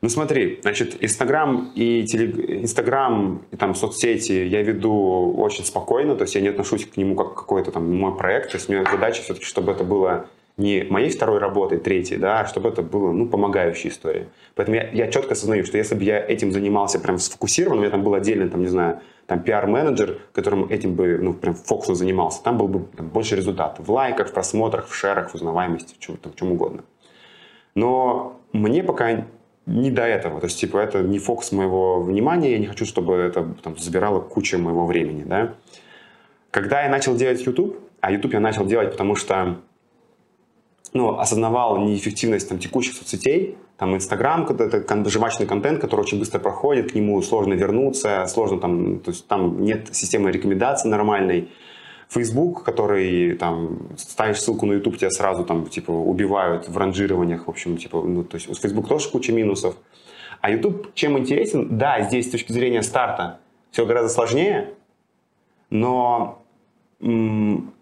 Ну смотри, значит, Инстаграм и телег... Инстаграм и там соцсети я веду очень спокойно, то есть я не отношусь к нему как какой-то там мой проект, то есть у меня задача все-таки, чтобы это было не моей второй работой, третьей, да, а чтобы это было, ну, помогающей историей. Поэтому я, я четко осознаю, что если бы я этим занимался прям сфокусированно, у меня там был отдельный, там, не знаю, там пиар-менеджер, которым этим бы, ну, прям фокусно занимался, там был бы там, больше результатов в лайках, в просмотрах, в шерах, в узнаваемости, в чем, в чем угодно. Но мне пока не до этого. То есть, типа, это не фокус моего внимания, я не хочу, чтобы это там, забирало кучу моего времени, да. Когда я начал делать YouTube, а YouTube я начал делать, потому что ну, осознавал неэффективность там, текущих соцсетей, там Инстаграм, это жвачный контент, который очень быстро проходит, к нему сложно вернуться, сложно там, то есть там нет системы рекомендаций нормальной. Facebook, который там ставишь ссылку на YouTube, тебя сразу там типа убивают в ранжированиях, в общем, типа, ну, то есть у Facebook тоже куча минусов. А YouTube чем интересен? Да, здесь с точки зрения старта все гораздо сложнее, но м-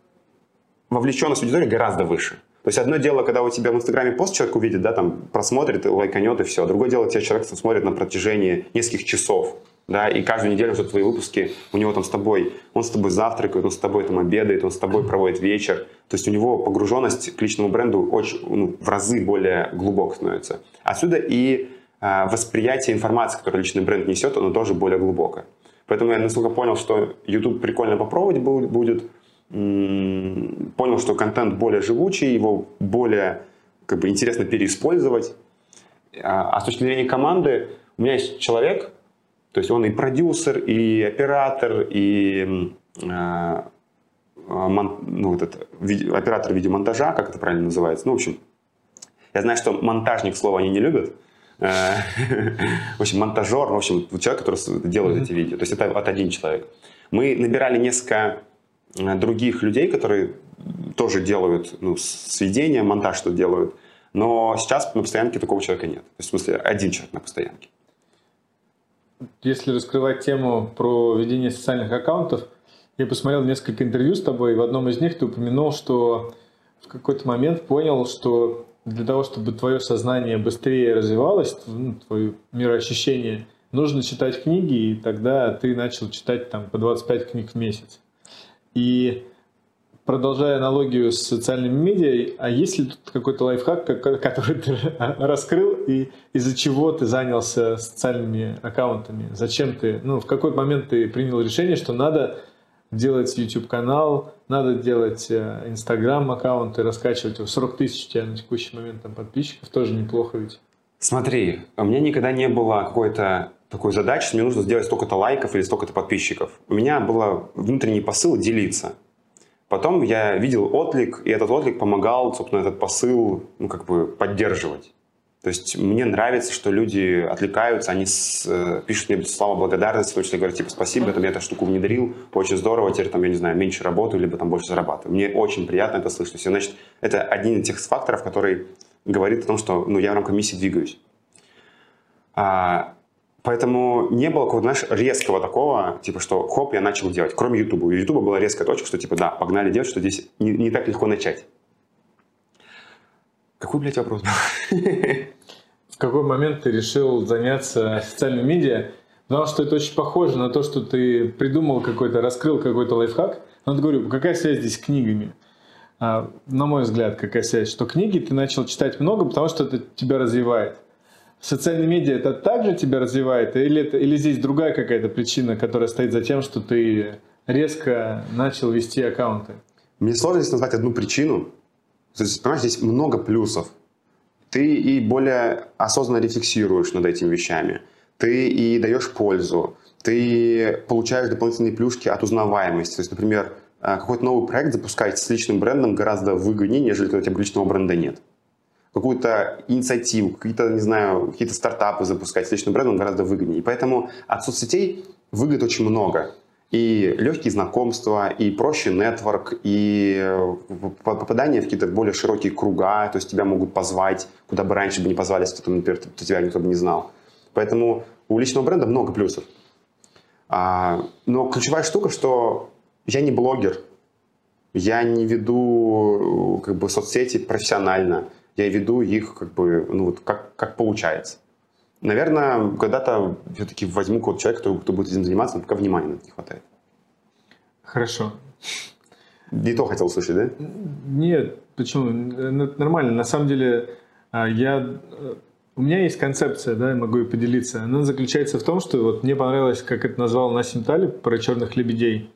вовлеченность аудитории гораздо выше. То есть одно дело, когда у тебя в Инстаграме пост человек увидит, да, там просмотрит, лайканет и все. Другое дело, тебя человек смотрит на протяжении нескольких часов, да, и каждую неделю уже твои выпуски, у него там с тобой, он с тобой завтракает, он с тобой там обедает, он с тобой проводит вечер. То есть у него погруженность к личному бренду очень, ну, в разы более глубокой становится. Отсюда и э, восприятие информации, которую личный бренд несет, оно тоже более глубокое. Поэтому я насколько понял, что YouTube прикольно попробовать будет, понял, что контент более живучий, его более как бы, интересно переиспользовать. А, а с точки зрения команды, у меня есть человек, то есть он и продюсер, и оператор, и э, мон, ну, этот, виде, оператор видеомонтажа, как это правильно называется. Ну, в общем, я знаю, что монтажник слова они не любят. Э, в общем, монтажер, в общем, человек, который делает эти видео. То есть это от один человек. Мы набирали несколько других людей, которые тоже делают ну, сведения, монтаж что делают. Но сейчас на постоянке такого человека нет. То есть, в смысле, один человек на постоянке. Если раскрывать тему про ведение социальных аккаунтов, я посмотрел несколько интервью с тобой, и в одном из них ты упомянул, что в какой-то момент понял, что для того, чтобы твое сознание быстрее развивалось, ну, твое мироощущение, нужно читать книги, и тогда ты начал читать там по 25 книг в месяц. И продолжая аналогию с социальными медиа, а есть ли тут какой-то лайфхак, который ты раскрыл, и из-за чего ты занялся социальными аккаунтами? Зачем ты, ну, в какой момент ты принял решение, что надо делать YouTube-канал, надо делать э, и раскачивать его. 40 тысяч у тебя на текущий момент там подписчиков, тоже неплохо ведь. Смотри, у меня никогда не было какой-то такой задачи, мне нужно сделать столько-то лайков или столько-то подписчиков. У меня был внутренний посыл делиться. Потом я видел отклик, и этот отклик помогал, собственно, этот посыл ну, как бы поддерживать. То есть мне нравится, что люди отвлекаются, они с, э, пишут мне слова благодарности, в том числе говорят, типа, спасибо, там, я эту штуку внедрил, очень здорово, теперь, там, я не знаю, меньше работаю, либо там больше зарабатываю. Мне очень приятно это слышать. Есть, значит, это один из тех факторов, который говорит о том, что ну, я в рамках миссии двигаюсь. А, Поэтому не было какого-то, знаешь, резкого такого, типа, что хоп, я начал делать. Кроме Ютуба. У Ютуба была резкая точка, что типа, да, погнали делать, что здесь не, не так легко начать. Какой, блядь, вопрос был? В какой момент ты решил заняться социальными медиа? Потому что это очень похоже на то, что ты придумал какой-то, раскрыл какой-то лайфхак. Но я говорю, какая связь здесь с книгами? А, на мой взгляд, какая связь? Что книги ты начал читать много, потому что это тебя развивает. Социальные медиа это также тебя развивает, или, это, или здесь другая какая-то причина, которая стоит за тем, что ты резко начал вести аккаунты? Мне сложно здесь назвать одну причину. То есть, понимаешь, здесь много плюсов. Ты и более осознанно рефлексируешь над этими вещами. ты и даешь пользу, ты получаешь дополнительные плюшки от узнаваемости. То есть, например, э, какой-то новый проект запускать с личным брендом гораздо выгоднее, нежели когда у тебя личного бренда нет. Какую-то инициативу, какие-то, не знаю, какие-то стартапы запускать с личным брендом гораздо выгоднее. И поэтому от соцсетей выгод очень много. И легкие знакомства, и проще нетворк, и э, попадание в какие-то более широкие круга, то есть тебя могут позвать, куда бы раньше бы не позвали, если кто, например, тебя никто бы не знал. Поэтому у личного бренда много плюсов. А, но ключевая штука, что я не блогер, я не веду как бы соцсети профессионально, я веду их как бы, ну вот как, как получается. Наверное, когда-то все-таки возьму какого-то человека, кто, кто будет этим заниматься, но пока внимания не хватает. Хорошо. Не то хотел услышать, да? Нет, почему? Нормально. На самом деле, а, я э, у меня есть концепция, да, я могу ее поделиться. Она заключается в том, что вот мне понравилось, как это назвал Насим Талиб про черных лебедей.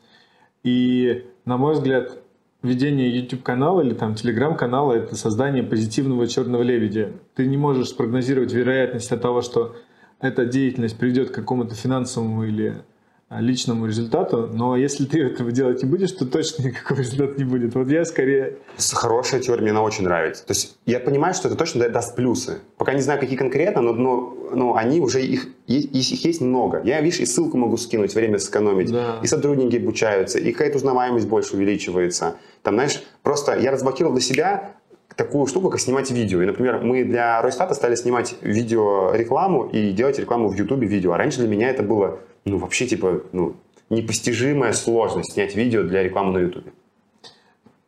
И, на мой взгляд, ведение YouTube-канала или там Telegram-канала – это создание позитивного черного лебедя. Ты не можешь спрогнозировать вероятность от того, что эта деятельность приведет к какому-то финансовому или личному результату, но если ты этого делать не будешь, то точно никакого результата не будет. Вот я скорее... Хорошая теория, мне она очень нравится. То есть я понимаю, что это точно даст плюсы. Пока не знаю, какие конкретно, но, но, но они уже, их, их, их есть много. Я, видишь, и ссылку могу скинуть, время сэкономить. Да. И сотрудники обучаются, и какая-то узнаваемость больше увеличивается. Там, знаешь, просто я разблокировал для себя такую штуку, как снимать видео. И, например, мы для Ройстата стали снимать видео рекламу и делать рекламу в Ютубе видео. А раньше для меня это было ну, вообще, типа, ну, непостижимая сложность снять видео для рекламы на YouTube.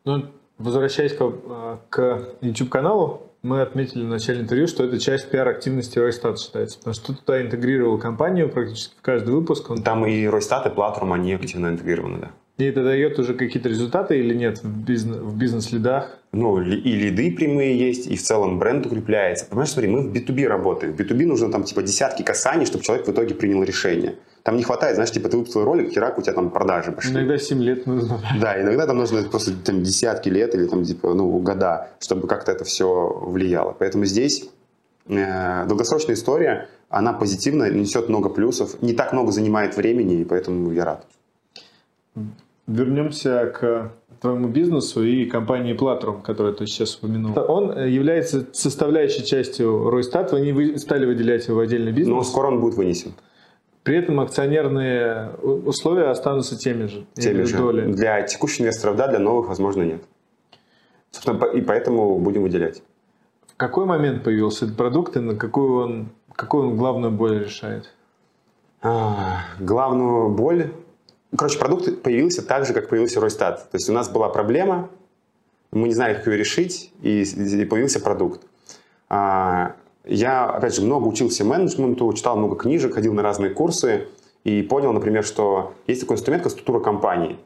Ну, возвращаясь к, к YouTube-каналу, мы отметили в начале интервью, что это часть пиар-активности Ройстат считается, потому что ты туда интегрировал компанию практически в каждый выпуск. Он... Там и Ройстат, и Платрум, они активно интегрированы, да. И это дает уже какие-то результаты или нет в, бизнес, в бизнес-лидах? Ну, и лиды прямые есть, и в целом бренд укрепляется. Понимаешь, смотри, мы в B2B работаем. В B2B нужно там типа десятки касаний, чтобы человек в итоге принял решение. Там не хватает, знаешь, типа ты выпустил ролик, херак, у тебя там продажи пошли. Иногда 7 лет нужно. Да, иногда там нужно просто там, десятки лет или там типа, ну, года, чтобы как-то это все влияло. Поэтому здесь э, долгосрочная история, она позитивно несет много плюсов, не так много занимает времени, и поэтому я рад. Вернемся к твоему бизнесу и компании Platrum, которую ты сейчас упомянул. Он является составляющей частью Ройстат. Вы не стали выделять его в отдельный бизнес? Но скоро он будет вынесен. При этом акционерные условия останутся теми же. Теми же. Доли. Для текущих инвесторов да, для новых, возможно, нет. Собственно, и поэтому будем выделять. В какой момент появился этот продукт и на какую он, какую он главную боль решает? А, главную боль? Короче, продукт появился так же, как появился Ройстат. То есть у нас была проблема, мы не знали, как ее решить, и, и появился продукт. А, я, опять же, много учился менеджменту, читал много книжек, ходил на разные курсы и понял, например, что есть такой инструмент, как структура компании.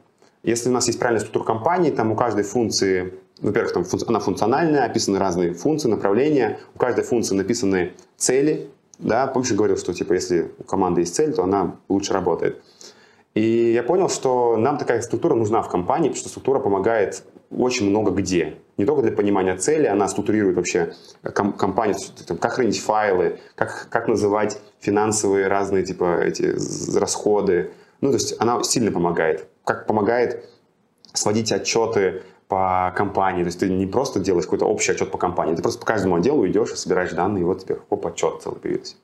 Если у нас есть правильная структура компании, там у каждой функции, во-первых, там она функциональная, описаны разные функции, направления, у каждой функции написаны цели, да, помнишь, я говорил, что типа если у команды есть цель, то она лучше работает. И я понял, что нам такая структура нужна в компании, потому что структура помогает очень много где. Не только для понимания цели, она структурирует вообще ком- компанию, как хранить файлы, как, как называть финансовые разные типа эти расходы. Ну, то есть она сильно помогает. Как помогает сводить отчеты по компании. То есть ты не просто делаешь какой-то общий отчет по компании, ты просто по каждому отделу идешь и собираешь данные, и вот тебе оп, отчет целый появился.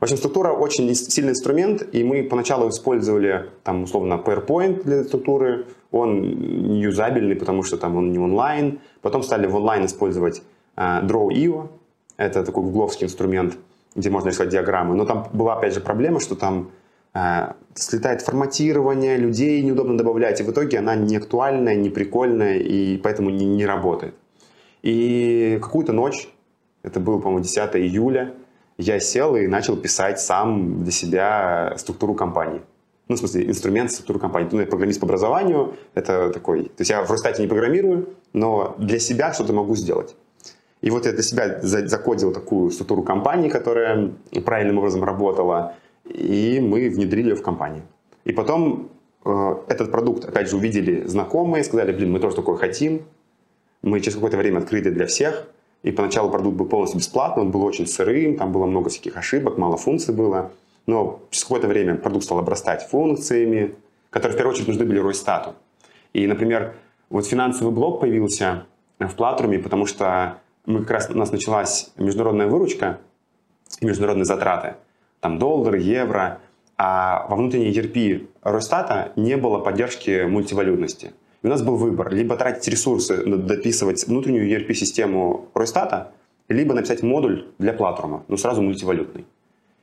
В общем, структура очень сильный инструмент, и мы поначалу использовали, там, условно, PowerPoint для структуры. Он юзабельный, потому что там он не онлайн. Потом стали в онлайн использовать uh, Draw.io. Это такой гугловский инструмент, где можно рисовать диаграммы. Но там была, опять же, проблема, что там uh, слетает форматирование, людей неудобно добавлять, и в итоге она не актуальная, не прикольная, и поэтому не, не работает. И какую-то ночь, это было, по-моему, 10 июля, я сел и начал писать сам для себя структуру компании. Ну, в смысле, инструмент структуры компании. Ну, я программист по образованию, это такой... То есть я в Ростате не программирую, но для себя что-то могу сделать. И вот я для себя закодил такую структуру компании, которая правильным образом работала, и мы внедрили ее в компанию. И потом э, этот продукт, опять же, увидели знакомые, сказали, блин, мы тоже такое хотим. Мы через какое-то время открыли для всех. И поначалу продукт был полностью бесплатный, он был очень сырым, там было много всяких ошибок, мало функций было. но через какое-то время продукт стал обрастать функциями, которые в первую очередь нужны были Ройстату. И, например, вот финансовый блок появился в Платруме, потому что мы как раз, у нас началась международная выручка и международные затраты. Там доллар, евро. А во внутренней ERP Росстата не было поддержки мультивалютности. И у нас был выбор. Либо тратить ресурсы, дописывать внутреннюю ERP-систему Росстата, либо написать модуль для Платрума, но сразу мультивалютный.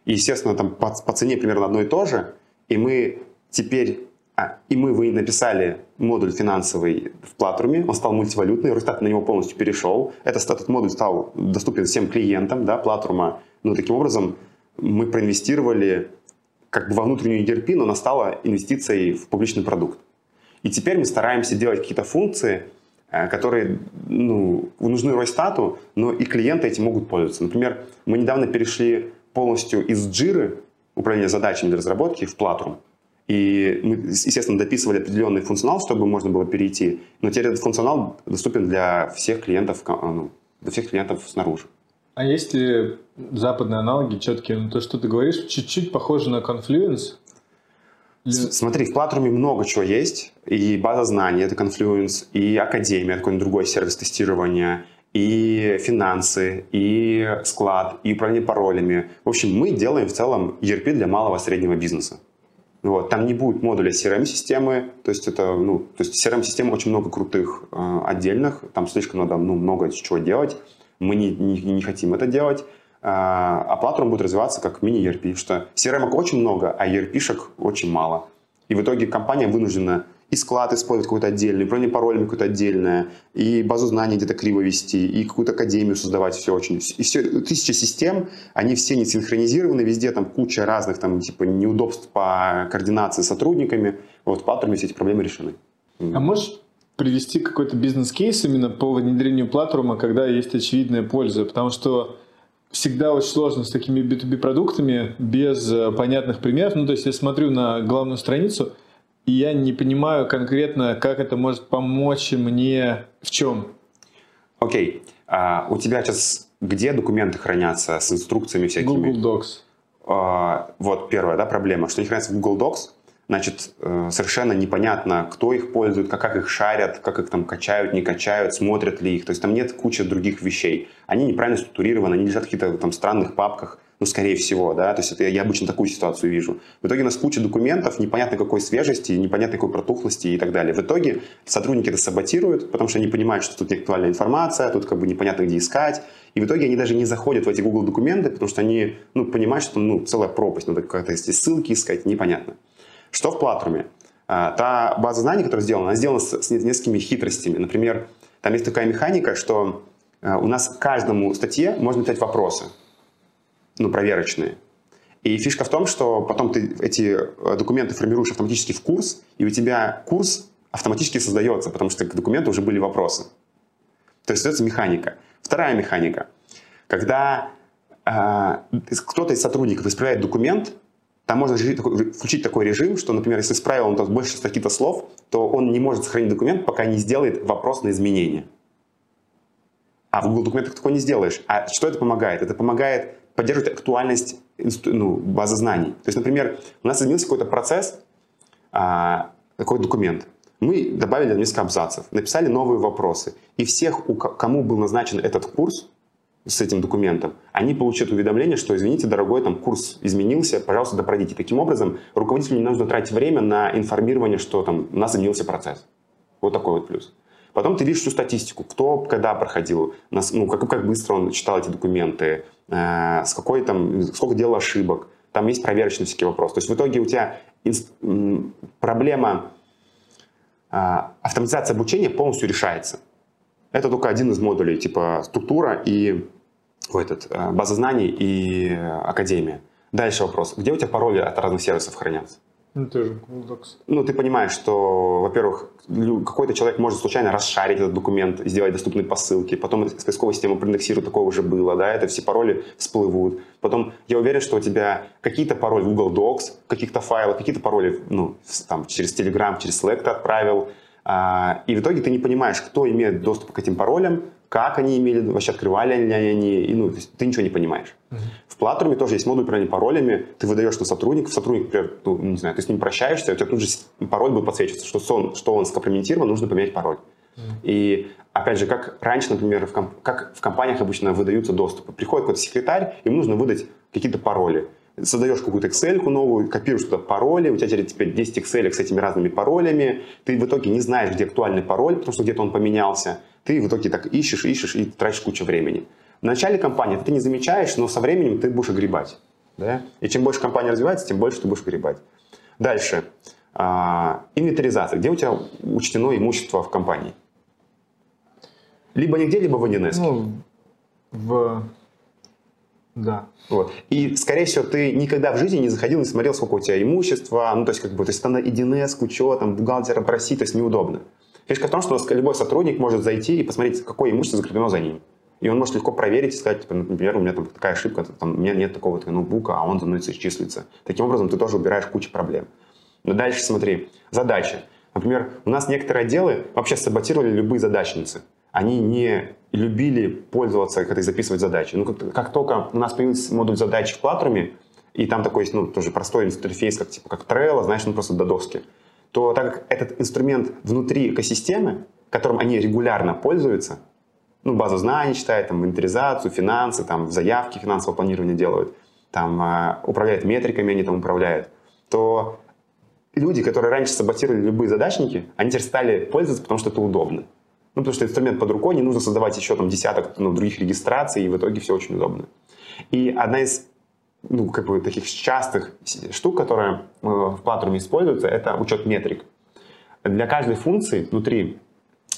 И, естественно, там по, по цене примерно одно и то же. И мы теперь а, и мы вы написали модуль финансовый в Платруме, он стал мультивалютный, Росстат на него полностью перешел. Этот, этот модуль стал доступен всем клиентам да, Платрума. Ну, таким образом, мы проинвестировали как бы во внутреннюю ERP, но она стала инвестицией в публичный продукт. И теперь мы стараемся делать какие-то функции, э, которые ну, нужны Росстату, но и клиенты этим могут пользоваться. Например, мы недавно перешли полностью из Jira, управления задачами для разработки, в Platrум. И мы, естественно, дописывали определенный функционал, чтобы можно было перейти. Но теперь этот функционал доступен для всех клиентов, ну, для всех клиентов снаружи. А есть ли западные аналоги четкие? Ну, то, что ты говоришь, чуть-чуть похоже на Confluence. Смотри, в Платруме много чего есть. И база знаний, это Confluence, и Академия, такой другой сервис тестирования, и финансы, и склад, и управление паролями. В общем, мы делаем в целом ERP для малого и среднего бизнеса. Вот. Там не будет модуля CRM-системы, то есть это, ну, то есть CRM-систем очень много крутых э, отдельных, там слишком надо ну, много чего делать, мы не, не, не хотим это делать, а, Platinum будет развиваться как мини-ERP, что CRM очень много, а ERP-шек очень мало. И в итоге компания вынуждена и склад использовать какой-то отдельный, бронь паролями какое-то отдельное, и базу знаний где-то криво вести, и какую-то академию создавать, все очень. И все, тысяча систем, они все не синхронизированы, везде там куча разных там типа неудобств по координации с сотрудниками. Вот в Платруме все эти проблемы решены. А можешь привести какой-то бизнес-кейс именно по внедрению платформы, когда есть очевидная польза? Потому что всегда очень сложно с такими B2B продуктами без э, понятных примеров. Ну, то есть я смотрю на главную страницу, и я не понимаю конкретно, как это может помочь мне в чем. Окей. Okay. А у тебя сейчас где документы хранятся с инструкциями всякими? Google Docs. А, вот первая да, проблема, что они хранятся в Google Docs, значит, э, совершенно непонятно, кто их пользует, как, их шарят, как их там качают, не качают, смотрят ли их. То есть там нет кучи других вещей. Они неправильно структурированы, они лежат в каких-то там странных папках ну, скорее всего, да, то есть это я обычно такую ситуацию вижу. В итоге у нас куча документов, непонятно какой свежести, непонятно какой протухлости и так далее. В итоге сотрудники это саботируют, потому что они понимают, что тут не актуальная информация, тут как бы непонятно где искать, и в итоге они даже не заходят в эти Google документы, потому что они, ну, понимают, что, ну, целая пропасть, надо как-то эти ссылки искать, непонятно. Что в Платруме? А, та база знаний, которая сделана, она сделана с, несколькими хитростями. Например, там есть такая механика, что а, у нас каждому статье можно писать вопросы ну, проверочные. И фишка в том, что потом ты эти э, документы формируешь автоматически в курс, и у тебя курс автоматически создается, потому что к документу уже были вопросы. То есть создается механика. Вторая механика. Когда э, кто-то из сотрудников исправляет документ, там можно включить такой режим, что, например, если исправил он больше каких-то слов, то он не может сохранить документ, пока не сделает вопрос на изменение. А в Google документах такое не сделаешь. А что это помогает? Это помогает поддерживать актуальность ну, базы знаний. То есть, например, у нас изменился какой-то процесс, а, какой-то документ. Мы добавили несколько абзацев, написали новые вопросы. И всех, кому был назначен этот курс с этим документом, они получат уведомление, что, извините, дорогой, там курс изменился, пожалуйста, допройдите. Таким образом, руководителю не нужно тратить время на информирование, что там у нас изменился процесс. Вот такой вот плюс. Потом ты видишь всю статистику, кто когда проходил, ну, как, как быстро он читал эти документы, э, с какой там, сколько делал ошибок. Там есть проверочные всякие вопросы. То есть в итоге у тебя инст, проблема э, автоматизации обучения полностью решается. Это только один из модулей, типа структура и ой, этот, э, база знаний и э, академия. Дальше вопрос. Где у тебя пароли от разных сервисов хранятся? Ну, тоже Google Docs. Ну, ты понимаешь, что, во-первых, какой-то человек может случайно расшарить этот документ, сделать доступный по ссылке, потом с поисковой системы проиндексирует, такое уже было, да, это все пароли всплывут. Потом я уверен, что у тебя какие-то пароли в Google Docs, каких-то файлов, какие-то пароли, ну, там, через Telegram, через Slack ты отправил, и в итоге ты не понимаешь, кто имеет доступ к этим паролям, как они имели, вообще открывали ли они, и, ну, то есть ты ничего не понимаешь. Uh-huh. В Платруме тоже есть модуль управления паролями, ты выдаешь на сотрудников, сотрудник, например, ну, не знаю, ты с ним прощаешься, у тебя тут же пароль будет подсвечиваться, что он, что он скомпрометирован, нужно поменять пароль. Uh-huh. И опять же, как раньше, например, в комп- как в компаниях обычно выдаются доступы. Приходит какой-то секретарь, ему нужно выдать какие-то пароли создаешь какую-то Excel новую, копируешь туда пароли, у тебя теперь 10 Excel с этими разными паролями, ты в итоге не знаешь, где актуальный пароль, потому что где-то он поменялся, ты в итоге так ищешь, ищешь и тратишь кучу времени. В начале компании ты не замечаешь, но со временем ты будешь огребать. Да? И чем больше компания развивается, тем больше ты будешь огребать. Дальше. А, инвентаризация. Где у тебя учтено имущество в компании? Либо нигде, либо в 1С. Ну, в да. Вот. И, скорее всего, ты никогда в жизни не заходил, не смотрел, сколько у тебя имущества, ну, то есть, как бы, то есть, там на 1С, учетом, бухгалтера просить, то есть, неудобно. Фишка в том, что любой сотрудник может зайти и посмотреть, какое имущество закреплено за ним. И он может легко проверить и сказать, типа, например, у меня там такая ошибка, там, у меня нет такого ноутбука, а он за мной числится. Таким образом, ты тоже убираешь кучу проблем. Но дальше смотри, задачи. Например, у нас некоторые отделы вообще саботировали любые задачницы они не любили пользоваться, когда записывать задачи. Ну, как, как только у нас появился модуль задач в Платруме, и там такой есть, ну, тоже простой интерфейс, как, типа, как Trello, знаешь, ну, просто до доски, то так как этот инструмент внутри экосистемы, которым они регулярно пользуются, ну, базу знаний читают, там, инвентаризацию, финансы, там, заявки финансового планирования делают, там, э, управляют метриками, они там управляют, то люди, которые раньше саботировали любые задачники, они теперь стали пользоваться, потому что это удобно. Ну, потому что инструмент под рукой, не нужно создавать еще там десяток ну, других регистраций, и в итоге все очень удобно. И одна из ну, как бы таких частых штук, которая э, в платформе используется, это учет метрик. Для каждой функции внутри,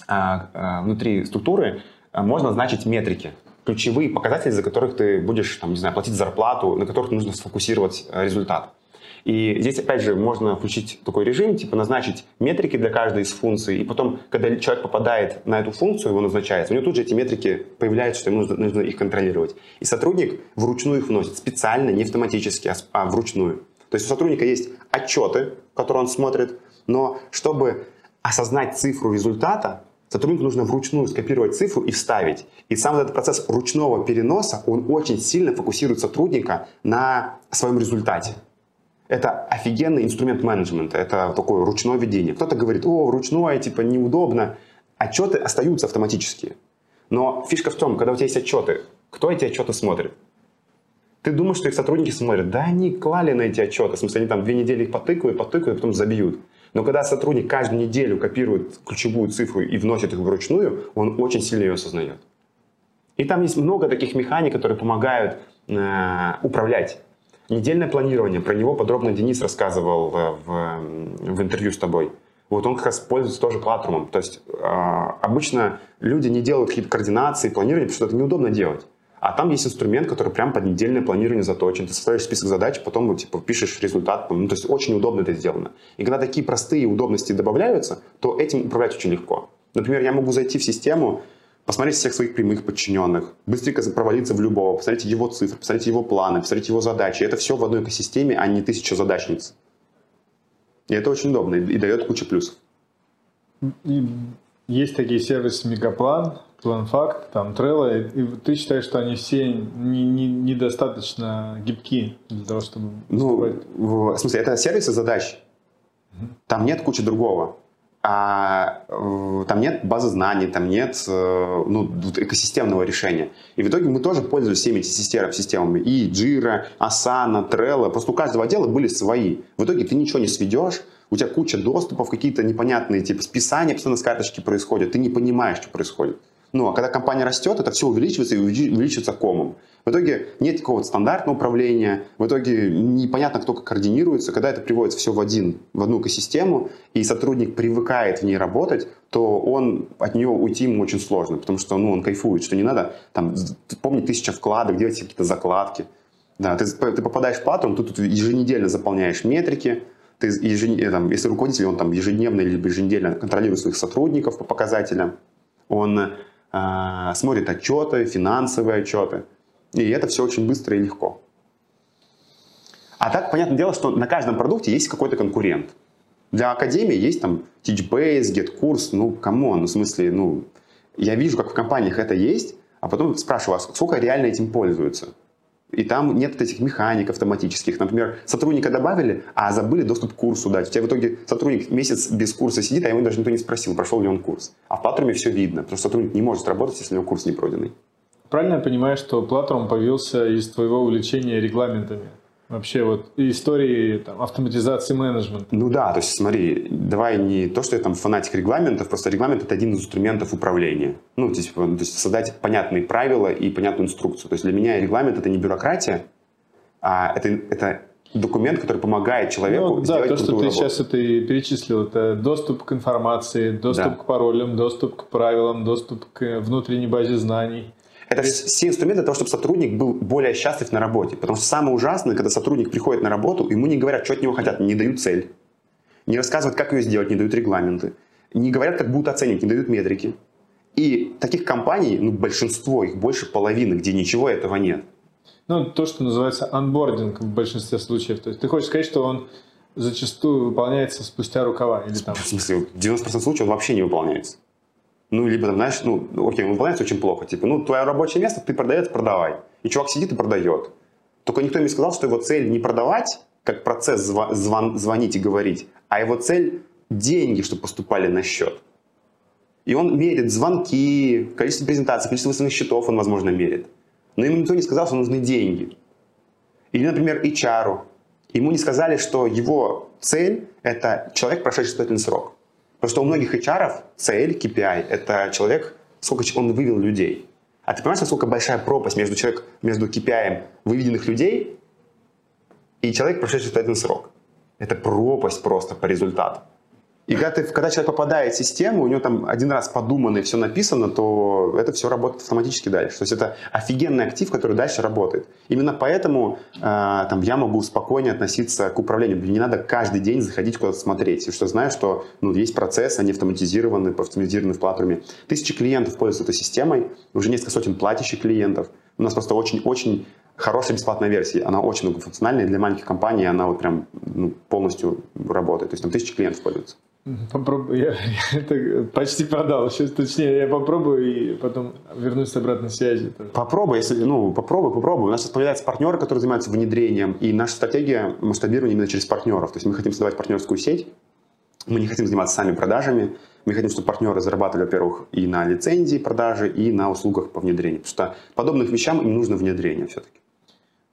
а, а, внутри структуры а, можно значить метрики, ключевые показатели, за которых ты будешь, там, не знаю, платить зарплату, на которых нужно сфокусировать э, результат. И здесь, опять же, можно включить такой режим, типа назначить метрики для каждой из функций, и потом, когда человек попадает на эту функцию, его назначается, у него тут же эти метрики появляются, что ему нужно, нужно их контролировать. И сотрудник вручную их вносит, специально, не автоматически, а, а вручную. То есть у сотрудника есть отчеты, которые он смотрит, но чтобы осознать цифру результата, сотруднику нужно вручную скопировать цифру и вставить. И сам этот процесс ручного переноса, он очень сильно фокусирует сотрудника на своем результате. Это офигенный инструмент менеджмента, это такое ручное ведение. Кто-то говорит, о, ручное, типа, неудобно. Отчеты остаются автоматические. Но фишка в том, когда у тебя есть отчеты, кто эти отчеты смотрит? Ты думаешь, что их сотрудники смотрят? Да они клали на эти отчеты. В смысле, они там две недели их потыкают, потыкают, потом забьют. Но когда сотрудник каждую неделю копирует ключевую цифру и вносит их вручную, он очень сильно ее осознает. И там есть много таких механик, которые помогают э, управлять Недельное планирование, про него подробно Денис рассказывал э, в, в интервью с тобой. Вот он как раз пользуется тоже платформом. То есть э, обычно люди не делают какие-то координации, планирование, потому что это неудобно делать. А там есть инструмент, который прям под недельное планирование заточен. Ты составляешь список задач, потом типа, пишешь результат. Ну, то есть очень удобно это сделано. И когда такие простые удобности добавляются, то этим управлять очень легко. Например, я могу зайти в систему, посмотреть всех своих прямых подчиненных, быстренько провалиться в любого, посмотреть его цифры, посмотреть его планы, посмотреть его задачи. Это все в одной экосистеме, а не тысяча задачниц. И это очень удобно и дает кучу плюсов. И есть такие сервисы Мегаплан, Планфакт, там Trello, и ты считаешь, что они все не, не, недостаточно гибки для того, чтобы Ну, в, в смысле, это сервисы задач. Там нет кучи другого а там нет базы знаний, там нет э, ну, экосистемного решения. И в итоге мы тоже пользуемся всеми этими системами. И Jira, Asana, Trello. Просто у каждого отдела были свои. В итоге ты ничего не сведешь, у тебя куча доступов, какие-то непонятные типа списания постоянно с карточки происходят, ты не понимаешь, что происходит. Ну, а когда компания растет, это все увеличивается и увеличивается комом. В итоге нет какого-то стандартного управления, в итоге непонятно, кто как координируется. Когда это приводится все в, один, в одну экосистему, и сотрудник привыкает в ней работать, то он, от нее уйти ему очень сложно, потому что ну, он кайфует, что не надо там, помнить тысяча вкладок, делать какие-то закладки. Да, ты, ты попадаешь в платформу, ты тут еженедельно заполняешь метрики, ты ежедневно, там, если руководитель, он там ежедневно или еженедельно контролирует своих сотрудников по показателям, он смотрит отчеты, финансовые отчеты. И это все очень быстро и легко. А так, понятное дело, что на каждом продукте есть какой-то конкурент. Для академии есть там Teachbase, GetCourse, ну, come on, ну, в смысле, ну, Я вижу, как в компаниях это есть, а потом спрашиваю, а сколько реально этим пользуются? И там нет этих механик автоматических. Например, сотрудника добавили, а забыли доступ к курсу дать. У тебя в итоге сотрудник месяц без курса сидит, а ему даже никто не спросил, прошел ли он курс. А в платформе все видно, потому что сотрудник не может работать, если у него курс не пройденный. Правильно я понимаю, что платформ появился из твоего увлечения регламентами? Вообще вот истории там, автоматизации менеджмента. Ну да, то есть смотри, давай не то, что я там фанатик регламентов, просто регламент это один из инструментов управления. Ну, то есть, то есть создать понятные правила и понятную инструкцию. То есть для меня регламент это не бюрократия, а это, это документ, который помогает человеку ну, сделать Да, то, что ты работу. сейчас это и перечислил, это доступ к информации, доступ Да. к паролям, доступ к правилам, доступ к внутренней базе знаний. Это все инструменты для того, чтобы сотрудник был более счастлив на работе. Потому что самое ужасное, когда сотрудник приходит на работу, ему не говорят, что от него хотят, не дают цель. Не рассказывают, как ее сделать, не дают регламенты. Не говорят, как будут оценивать, не дают метрики. И таких компаний, ну, большинство, их больше половины, где ничего этого нет. Ну, то, что называется анбординг в большинстве случаев. То есть ты хочешь сказать, что он зачастую выполняется спустя рукава или там... В смысле, 90% случаев он вообще не выполняется. Ну, либо, знаешь, ну, окей, выполняется очень плохо. Типа, ну, твое рабочее место, ты продавец, продавай. И чувак сидит и продает. Только никто не сказал, что его цель не продавать, как процесс зва- звон- звонить и говорить, а его цель деньги, чтобы поступали на счет. И он мерит звонки, количество презентаций, количество выставленных счетов он, возможно, мерит. Но ему никто не сказал, что нужны деньги. Или, например, HR. Ему не сказали, что его цель – это человек, прошедший испытательный срок. Потому что у многих HR цель, KPI – это человек, сколько он вывел людей. А ты понимаешь, насколько большая пропасть между, человек, между KPI выведенных людей и человек, прошедший испытательный срок? Это пропасть просто по результату. И когда, ты, когда человек попадает в систему, у него там один раз подумано и все написано, то это все работает автоматически дальше. То есть это офигенный актив, который дальше работает. Именно поэтому э, там, я могу спокойнее относиться к управлению. Мне не надо каждый день заходить куда-то смотреть. И что знаю, что ну, есть процесс, они автоматизированы, автоматизированы в платформе. Тысячи клиентов пользуются этой системой, уже несколько сотен платящих клиентов. У нас просто очень-очень хорошая бесплатная версия. Она очень многофункциональная. Для маленьких компаний она вот прям ну, полностью работает. То есть там тысячи клиентов пользуются. Попробую, я, я это почти продал. Сейчас, точнее, я попробую и потом вернусь с обратной связи. Попробуй, если, ну, попробуй, попробуй. У нас сейчас появляются партнеры, которые занимаются внедрением, и наша стратегия масштабирования именно через партнеров. То есть мы хотим создавать партнерскую сеть, мы не хотим заниматься сами продажами, мы хотим, чтобы партнеры зарабатывали, во-первых, и на лицензии продажи, и на услугах по внедрению. Потому что подобным вещам им нужно внедрение все-таки.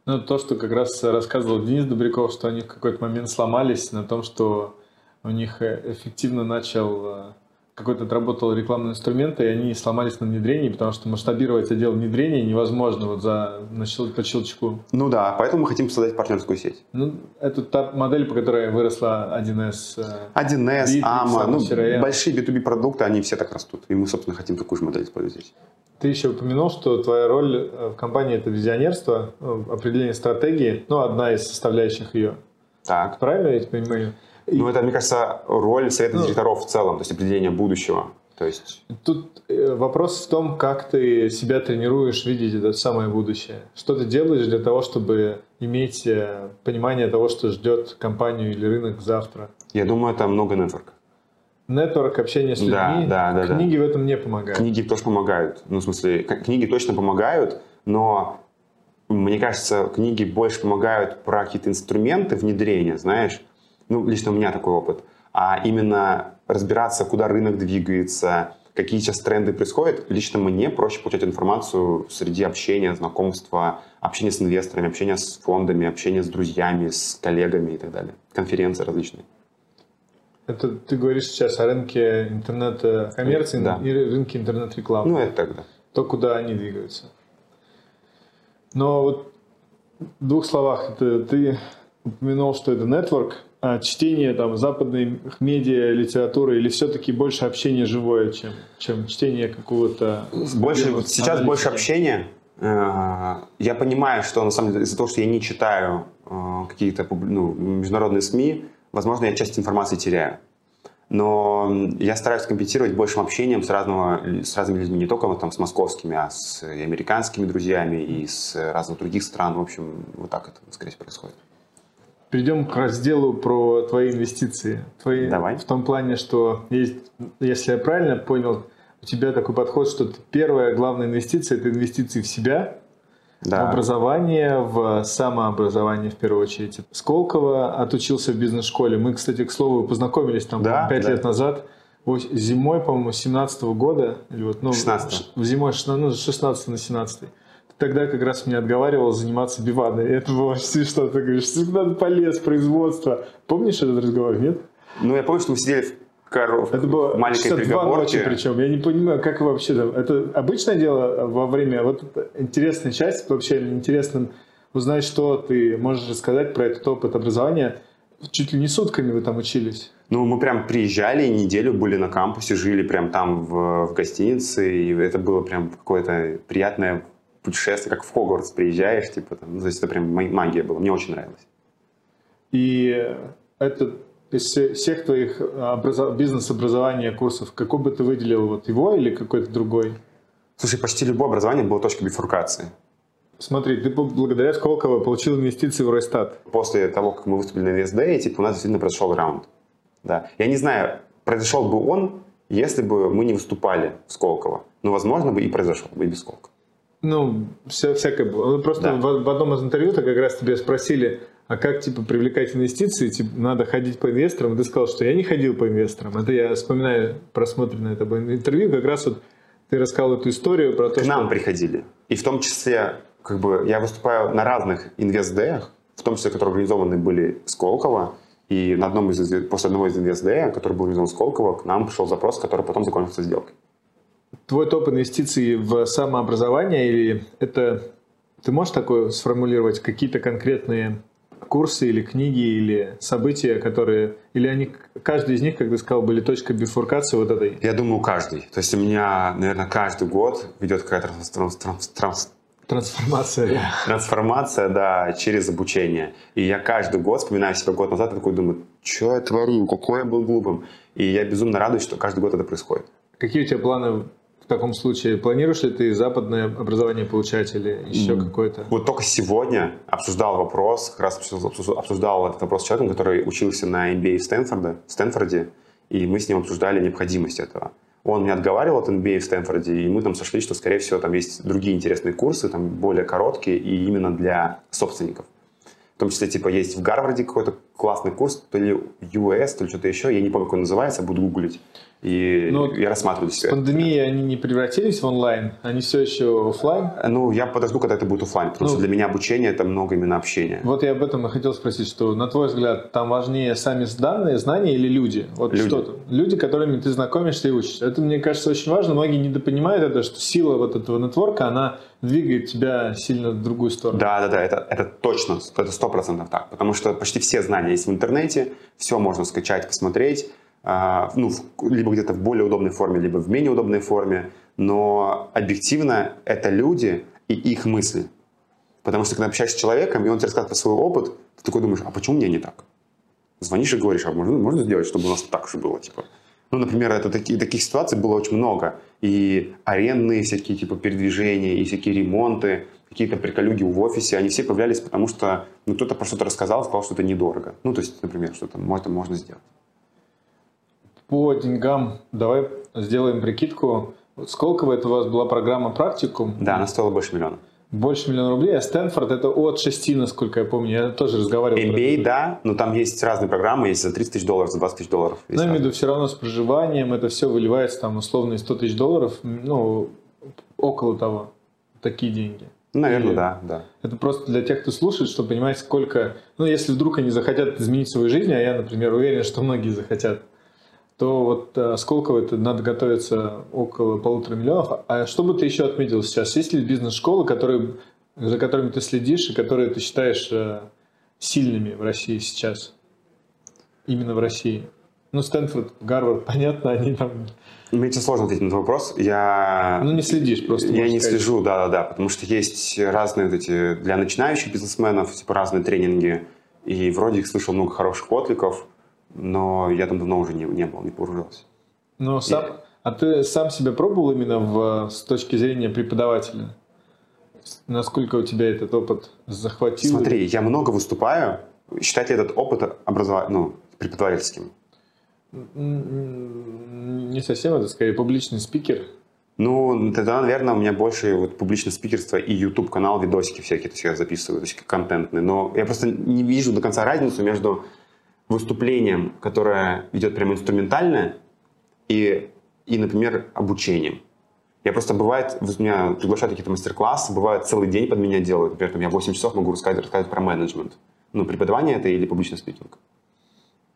Ну, то, что как раз рассказывал Денис Добряков, что они в какой-то момент сломались на том, что у них э, эффективно начал э, какой-то отработал рекламный инструмент, и они сломались на внедрении, потому что масштабировать отдел внедрения невозможно вот за, на щел- по щелчку. Ну да, поэтому мы хотим создать партнерскую сеть. Ну, это та модель, по которой выросла 1С. э, 1С, Bittrex, AMA, ну, CRM. большие B2B продукты, они все так растут. И мы, собственно, хотим такую же модель использовать здесь. Ты еще упомянул, что твоя роль э, в компании это визионерство, определение стратегии, ну, одна из составляющих ее. Так. Правильно я это понимаю? Ну, это, мне кажется, роль совета Ну. директоров в целом, то есть определение будущего. То есть Тут э, вопрос в том, как ты себя тренируешь видеть это самое будущее. Что ты делаешь для того, чтобы иметь э, понимание того, что ждет компанию или рынок завтра. я думаю, это много нетворка. Нетворк, общение с людьми, Да, да, да, да. книги в этом не помогают. Книги тоже помогают. Ну, в смысле, книги точно помогают, но мне кажется, книги больше помогают про какие-то инструменты внедрения, знаешь. Ну, лично у меня такой опыт. А именно разбираться, куда рынок двигается, какие сейчас тренды происходят. Лично мне проще получать информацию среди общения, знакомства, общения с инвесторами, общения с фондами, общения с друзьями, с коллегами и так далее. Конференции различные. Это ты говоришь сейчас о рынке интернет-коммерции Да. и рынке интернет-рекламы. Ну, это тогда. то, куда они двигаются. Но вот в двух словах, это ты упомянул, что это нетворк, чтение там западной медиа, литературы или все-таки больше общение живое, чем, чем чтение какого-то... Больше, вот сейчас аналитики? больше общения. Э, Я понимаю, что на самом деле из-за того, что я не читаю э, какие-то ну, международные СМИ, возможно, я часть информации теряю. Но я стараюсь компенсировать большим общением с, разного, с разными людьми, не только вот там, с московскими, а с и американскими друзьями и с разных других стран. В общем, вот так это, скорее всего, происходит. Перейдем к разделу про твои инвестиции. Твои, Давай. В том плане, что есть, если я правильно понял, у тебя такой подход, что первая главная инвестиция – это инвестиции в себя, Да. в образование, в самообразование в первую очередь. Сколково отучился в бизнес-школе. Мы, кстати, к слову, познакомились там Да, пять да. лет назад. Зимой, по-моему, 17 года. Или вот, ну, 16-го. ш- Зимой 16, ну, с 16 на 17 Ты тогда как раз меня отговаривал заниматься бивадой. И Это было все что ты говоришь, всегда полез, производство. Помнишь этот разговор, нет? Ну, я помню, что мы сидели в, коров... Это было маленькой 62 ночи переговорке. причем. Я не понимаю, как вообще там. Это обычное дело во время... Вот это интересная часть, вообще интересно узнать, что ты можешь рассказать про этот опыт образования. Чуть ли не сутками вы там учились. Ну, мы прям приезжали, неделю были на кампусе, жили прям там в, в гостинице, и это было прям какое-то приятное путешествие, как в Хогвартс приезжаешь, типа там, ну, то есть это прям ма- магия была, мне очень нравилось. И это из все- всех твоих образо- бизнес-образования курсов, какой бы ты выделил вот его или какой-то другой? Слушай, почти любое образование было точкой бифуркации. Смотри, ты бл- благодаря Сколково получил инвестиции в Ройстат. После того, как мы выступили на InvestDay, типа, у нас действительно произошел раунд. Да. Я не знаю, произошел бы он, если бы мы не выступали в Сколково. Но, возможно, бы и произошел бы и без Сколково. Ну, вся, всякое было. Ну, Просто Да. в, в одном из интервью-то как раз тебя спросили, а как, типа, привлекать инвестиции? Типа, надо ходить по инвесторам. И ты сказал, что я не ходил по инвесторам. Это я вспоминаю просмотренное тобой интервью. Как раз вот ты рассказал эту историю про то, К нам что... приходили. И в том числе, как бы, я выступаю на разных инвестдеях, в том числе, которые организованы были Сколково. И на одном из, после одного из инвестдея, который был организован Сколково, к нам пришел запрос, который потом закончился сделкой. Твой топ инвестиций в самообразование или это... Ты можешь такое сформулировать? Какие-то конкретные курсы или книги или события, которые... Или они, каждый из них, как ты сказал, были точкой бифуркации вот этой Я думаю, каждый. То есть у меня, наверное, каждый год ведет какая-то транс- транс- транс- транс- трансформация. трансформация, да, через обучение. И я каждый год вспоминаю себя год назад и такой думаю, что я творю, какой я был глупым. И я безумно радуюсь, что каждый год это происходит. Какие у тебя планы таком случае? Планируешь ли ты западное образование получать или еще М. какое-то? Вот только сегодня обсуждал вопрос, как раз обсуждал этот вопрос с человеком, который учился на MBA в Стэнфорде, в Стэнфорде, и мы с ним обсуждали необходимость этого. Он меня отговаривал от MBA в Стэнфорде, и мы там сошли, что, скорее всего, там есть другие интересные курсы, там более короткие и именно для собственников. В том числе, типа, есть в Гарварде какой-то классный курс, то ли US, то ли что-то еще, я не помню, как он называется, буду гуглить. И Ну, вот я рассматриваю себя. пандемией они не превратились в онлайн? Они все еще офлайн? Ну, я подожду, когда это будет офлайн, потому Ну, что для меня обучение это много именно общения. Вот я об этом и хотел спросить, что на твой взгляд там важнее сами данные, знания или люди? Вот Люди. что-то. Люди, которыми ты знакомишься и учишься. Это, мне кажется, очень важно. Многие недопонимают это, что сила вот этого нетворка, она двигает тебя сильно в другую сторону. Да, да, да, это, это точно, это сто процентов так, потому что почти все знания есть в интернете, все можно скачать, посмотреть, ну, в- либо где-то в более удобной форме, либо в менее удобной форме, но объективно это люди и их мысли. Потому что когда общаешься с человеком, и он тебе рассказывает про свой опыт, ты такой думаешь, а почему мне не так? Звонишь и говоришь, а можно, можно сделать, чтобы у нас так же было, типа. Ну, например, это такие, таких ситуаций было очень много. И арендные всякие типа передвижения, и всякие ремонты, какие-то приколюги в офисе, они все появлялись, потому что ну, кто-то про что-то рассказал, сказал, что это недорого. Ну, то есть, например, что-то можно, можно сделать. По деньгам давай сделаем прикидку. Сколково это у вас была программа практикум? Да, она стоила больше миллиона. Больше миллиона рублей, а Стэнфорд это от 6, насколько я помню. Я тоже разговаривал. MBA, да, но там есть разные программы, есть за 30 тысяч долларов, за 20 тысяч долларов. Но Есть я имею все равно с проживанием это все выливается там условно из 100 тысяч долларов, ну, около того. Такие деньги. Ну, наверное, И- да, да. Это просто для тех, кто слушает, чтобы понимать, сколько... Ну, если вдруг они захотят изменить свою жизнь, а я, например, уверен, что многие захотят, то вот э, Сколково это надо готовиться около полутора миллионов. А что бы ты еще отметил сейчас? Есть ли бизнес-школы, которые, за которыми ты следишь и которые ты считаешь э, сильными в России сейчас? Именно в России. Ну, Стэнфорд, Гарвард, понятно, они там... Мне очень сложно ответить на этот вопрос. Я... Ну, не следишь просто. Я не сказать. слежу, да-да-да, потому что есть разные вот эти для начинающих бизнесменов, типа разные тренинги, и вроде их слышал много хороших откликов, но я там давно уже не, не был, не погружался. Но сам, а ты сам себя пробовал именно в, с точки зрения преподавателя? Насколько у тебя этот опыт захватил? Смотри, я много выступаю, считать ли этот опыт образова... ну, преподавательским? Не совсем, это скорее публичный спикер. Ну, тогда, наверное, у меня больше вот публичное спикерство и YouTube-канал, видосики всякие, то есть я записываю, то есть контентные. Но я просто не вижу до конца разницу между выступлением, которое идет прямо инструментальное, и, и например, обучением. Я просто бывает, меня приглашают какие-то мастер-классы, бывает целый день под меня делают. Например, там я 8 часов могу рассказать, рассказать про менеджмент. Ну, преподавание это или публичный спикинг.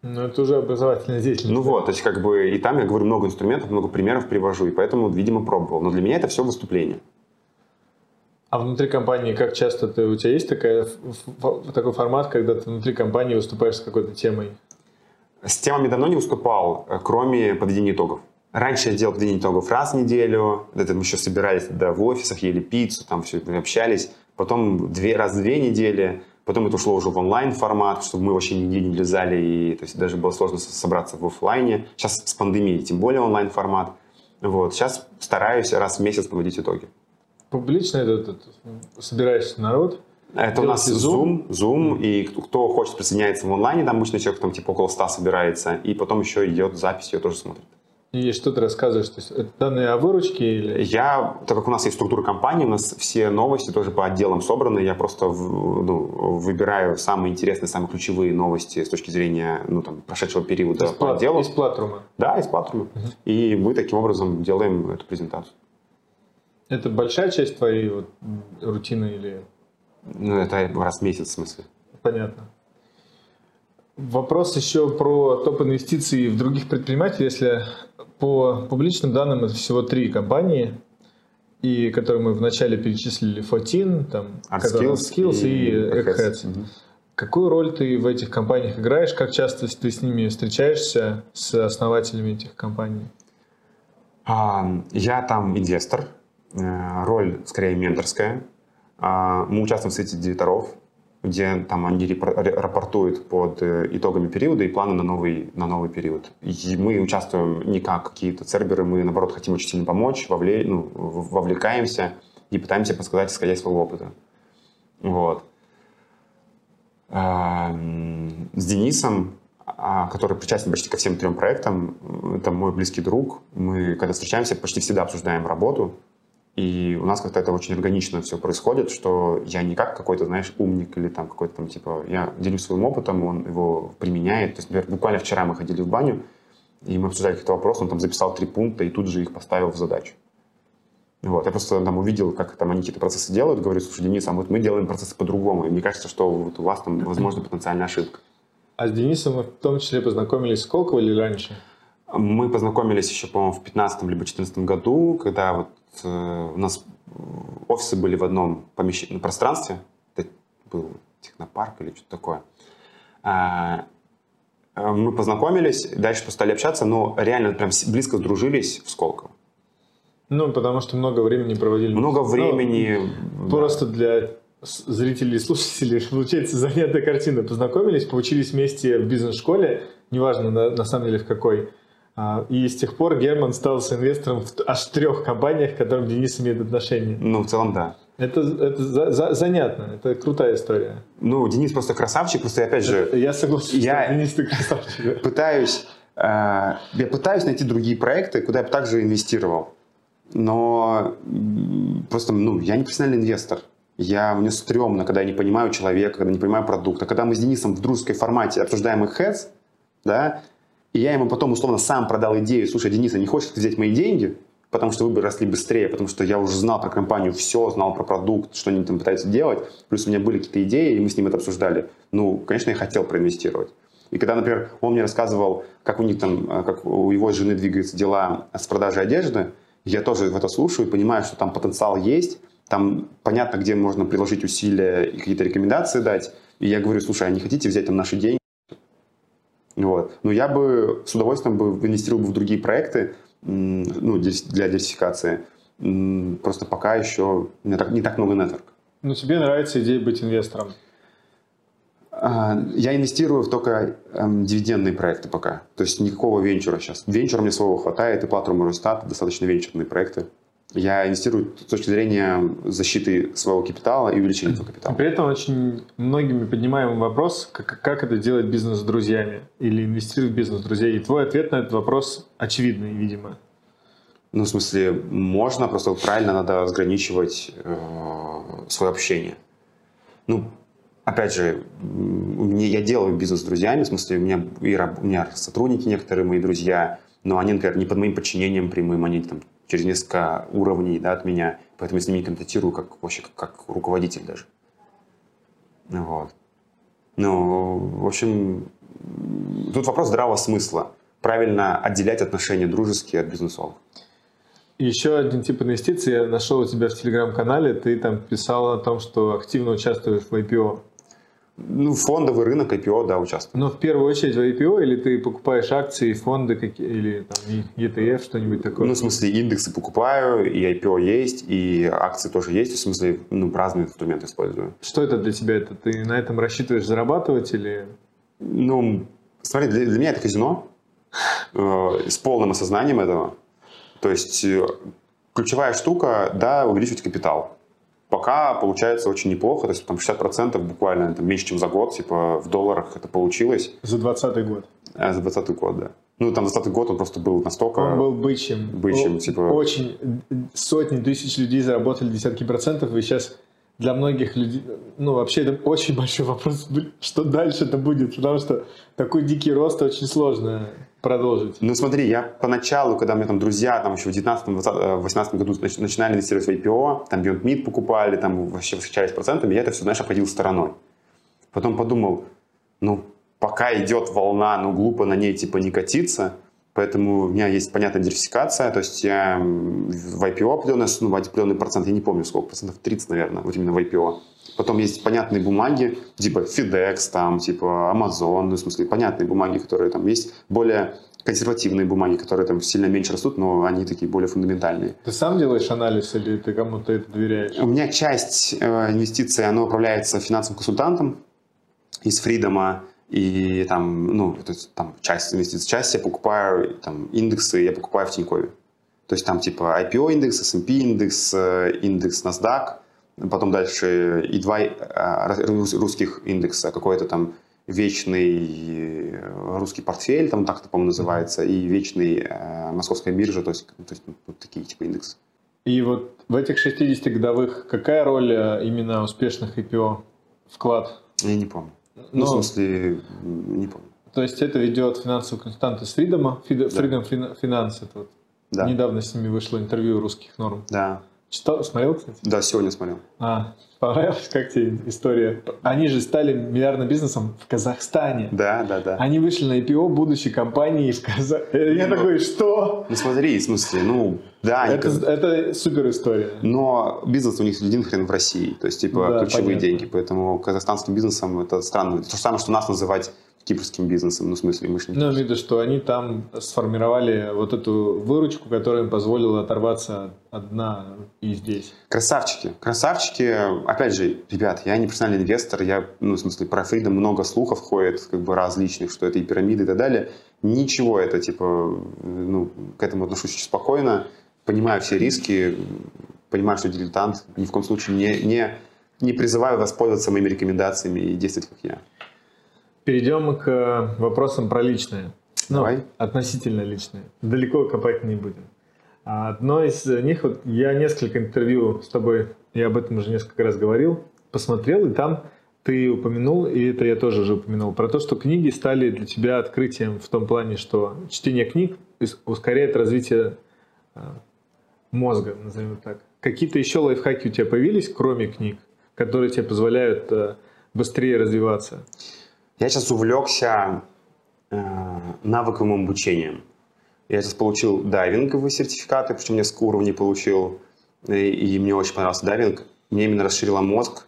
Ну, это уже образовательная деятельность. Ну вот, то есть как бы и там я говорю много инструментов, много примеров привожу, и поэтому, видимо, пробовал. Но для меня это все выступление. А внутри компании как часто ты, у тебя есть такая, такой формат, когда ты внутри компании выступаешь с какой-то темой? С темами давно не выступал, э, кроме подведения итогов. Раньше я делал подведение итогов раз в неделю, это мы еще собирались да, в офисах, ели пиццу, там все общались. Потом две, раз в две недели, потом это ушло уже в онлайн формат, чтобы мы вообще нигде не влезали, и то есть даже было сложно собраться в офлайне. Сейчас с пандемией тем более онлайн формат. Вот. Сейчас стараюсь раз в месяц подводить итоги. Публично это, это собираешься народ, это у нас Zoom, Zoom, и кто хочет присоединяется в онлайне, там обычно человек там типа около 100 собирается, и потом еще идет запись, ее тоже смотрит. И что ты рассказываешь? То есть это данные о выручке? Или... Я, так как у нас есть структура компании, у нас все новости тоже по отделам собраны, я просто ну, выбираю самые интересные, самые ключевые новости с точки зрения ну, там, прошедшего периода по плат, отделу. Из платрума? Да, из платрума. Угу. И мы таким образом делаем эту презентацию. Это большая часть твоей вот, рутины или... Ну, это раз в месяц в смысле. Понятно. Вопрос еще про топ-инвестиции в других предпринимателей. Если по публичным данным, это всего три компании, и которые мы вначале перечислили, Фотин, там, Skills, Skills и, и Eggheads. Угу. Какую роль ты в этих компаниях играешь? Как часто ты с ними встречаешься, с основателями этих компаний? Я там инвестор, роль скорее менторская. А, мы участвуем в сети директоров, где там они рапортуют под э, итогами периода и планы на новый, на новый период. И мы участвуем не как какие-то церберы, мы, наоборот, хотим очень сильно помочь, вовле, ну, вовлекаемся и пытаемся подсказать, исходя из своего опыта. Вот. Эм, с Денисом, а, который причастен почти ко всем трем проектам, это мой близкий друг. Мы, когда встречаемся, почти всегда обсуждаем работу, и у нас как-то это очень органично все происходит, что я не как какой-то, знаешь, умник или там какой-то там, типа, я делюсь своим опытом, он его применяет. То есть, например, буквально вчера мы ходили в баню, и мы обсуждали какие-то вопросы, он там записал три пункта и тут же их поставил в задачу. Вот. Я просто там увидел, как там они какие-то процессы делают, говорю, слушай, Денис, а вот мы делаем процессы по-другому, и мне кажется, что вот у вас там, возможно, потенциальная ошибка. А с Денисом мы в том числе познакомились сколько или раньше? Мы познакомились еще, по-моему, в 15 либо 14 году, когда вот у нас офисы были в одном помещении, пространстве, это был технопарк или что-то такое. А, э, мы познакомились, дальше стали общаться, но реально прям близко сдружились в Сколково. Ну, потому что много времени проводили. Много времени. Ну, да. Просто для зрителей и слушателей получается занятная картина. Познакомились, поучились вместе в бизнес-школе, неважно на, на самом деле в какой, и с тех пор Герман стал инвестором в аж трех компаниях, к которым Денис имеет отношение. Ну, в целом, да. Это, это за, за, занятно, это крутая история. Ну, Денис просто красавчик, просто опять же... Это, я согласен, я Денис ты красавчик. Пытаюсь, э, я пытаюсь найти другие проекты, куда я бы также инвестировал. Но просто, ну, я не профессиональный инвестор. Я, мне стрёмно, когда я не понимаю человека, когда не понимаю продукта. Когда мы с Денисом в дружеской формате обсуждаем их heads, да, и я ему потом условно сам продал идею, слушай, Денис, а не хочешь взять мои деньги, потому что вы бы росли быстрее, потому что я уже знал про компанию все, знал про продукт, что они там пытаются делать, плюс у меня были какие-то идеи, и мы с ним это обсуждали. Ну, конечно, я хотел проинвестировать. И когда, например, он мне рассказывал, как у них там, э, как у его жены двигаются дела с продажей одежды, я тоже в это слушаю и понимаю, что там потенциал есть, там понятно, где можно приложить усилия и какие-то рекомендации дать. И я говорю, слушай, а не хотите взять там наши деньги? Вот. Но я бы с удовольствием бы инвестировал бы в другие проекты ну, для диверсификации. Просто пока еще не так, не так много нетворк. Но тебе нравится идея быть инвестором? А, я инвестирую в только эм, дивидендные проекты пока. То есть никакого венчура сейчас. Венчура мне своего хватает, и Платформа Росстат достаточно венчурные проекты. Я инвестирую с точки зрения защиты своего капитала и увеличения своего капитала. При этом очень многими поднимаем вопрос, как, как это делать бизнес с друзьями или инвестировать в бизнес с друзьями. И твой ответ на этот вопрос очевидный, видимо. Ну, в смысле, можно, просто правильно надо разграничивать э, свое общение. Ну, опять же, мне, я делаю бизнес с друзьями, в смысле, у меня, и, у меня сотрудники некоторые, мои друзья, но они, например, не под моим подчинением прямым, они там через несколько уровней да, от меня, поэтому я с ними контактирую как, вообще, как, как руководитель даже. Вот. Ну, в общем, тут вопрос здравого смысла. Правильно отделять отношения дружеские от бизнесовых. Еще один тип инвестиций я нашел у тебя в телеграм-канале. Ты там писал о том, что активно участвуешь в IPO. Ну, фондовый рынок IPO, да, участвую. Но в первую очередь в IPO или ты покупаешь акции, фонды какие, или там ETF, что-нибудь такое? Ну, в смысле, индексы покупаю, и IPO есть, и акции тоже есть, в смысле, ну, разные инструменты использую. Что это для тебя? Это ты на этом рассчитываешь зарабатывать или... Ну, смотри, для, для меня это казино э, с полным осознанием этого. То есть э, ключевая штука, да, увеличивать капитал. Пока получается очень неплохо, то есть там 60% буквально там, меньше, чем за год, типа в долларах это получилось. За 20 год? А, за 20 год, да. Ну, там 20 год он просто был настолько... Он был бычьим. Бычьим, типа... Очень... Сотни тысяч людей заработали десятки процентов, и сейчас для многих людей... Ну, вообще, это очень большой вопрос, что дальше это будет, потому что такой дикий рост очень сложно продолжить? Ну смотри, я поначалу, когда меня там друзья там еще в 19-18 году начинали инвестировать в IPO, там Beyond Meat покупали, там вообще восхищались процентами, я это все, знаешь, обходил стороной. Потом подумал, ну, пока идет волна, ну, глупо на ней типа не катиться, поэтому у меня есть понятная диверсификация, то есть я в IPO определенный, ну, определенный процент, я не помню сколько, процентов 30, наверное, вот именно в IPO. Потом есть понятные бумаги, типа FedEx, там, типа Amazon, ну, в смысле, понятные бумаги, которые там есть, более консервативные бумаги, которые там сильно меньше растут, но они такие более фундаментальные. Ты сам делаешь анализ или ты кому-то это доверяешь? У меня часть э, инвестиций, она управляется финансовым консультантом из Фридома, и там, ну, то есть, там часть инвестиций, часть я покупаю, там, индексы я покупаю в Тинькове. То есть там типа IPO индекс, S&P индекс, э, индекс NASDAQ, потом дальше и два а, русских индекса, какой-то там вечный э, русский портфель, там так это, по-моему, называется, и вечный э, московская биржа, то есть, то есть вот такие типа индексы. И вот в этих 60 годовых какая роль э, именно успешных IPO вклад? Я не помню. Ну, в смысле, не помню. То есть это ведет финансовый консультант из Freedom, Freedom да. Finance, это вот. Да. Недавно с ними вышло интервью русских норм. Да. Читал, смотрел, кстати? Да, сегодня смотрел. А, понравилась, как тебе история? Они же стали миллиардным бизнесом в Казахстане. Да, да, да. Они вышли на IPO будущей компании в Казахстане. Я ну, такой, что? Ну смотри, в смысле, ну, да. Это, они... это супер история. Но бизнес у них один хрен в России. То есть, типа, да, ключевые понятно. деньги. Поэтому казахстанским бизнесом это странно. То же самое, что нас называть кипрским бизнесом, ну, в смысле, мы Ну, видно, что они там сформировали вот эту выручку, которая им позволила оторваться от дна и здесь. Красавчики. Красавчики. Опять же, ребят, я не профессиональный инвестор, я, ну, в смысле, про Freedom много слухов ходит, как бы различных, что это и пирамиды и так далее. Ничего это, типа, ну, к этому отношусь очень спокойно, понимаю все риски, понимаю, что дилетант, ни в коем случае не, не, не призываю воспользоваться моими рекомендациями и действовать, как я. Перейдем к вопросам про личное. Ну, Давай. Относительно личное. Далеко копать не будем. Одно из них, вот я несколько интервью с тобой, я об этом уже несколько раз говорил, посмотрел, и там ты упомянул, и это я тоже уже упомянул, про то, что книги стали для тебя открытием в том плане, что чтение книг ускоряет развитие а, мозга, назовем так. Какие-то еще лайфхаки у тебя появились, кроме книг, которые тебе позволяют а, быстрее развиваться? Я сейчас увлекся э, навыковым обучением. Я сейчас получил дайвинговые сертификаты, причем несколько уровней получил, и, и мне очень понравился дайвинг. Мне именно расширило мозг,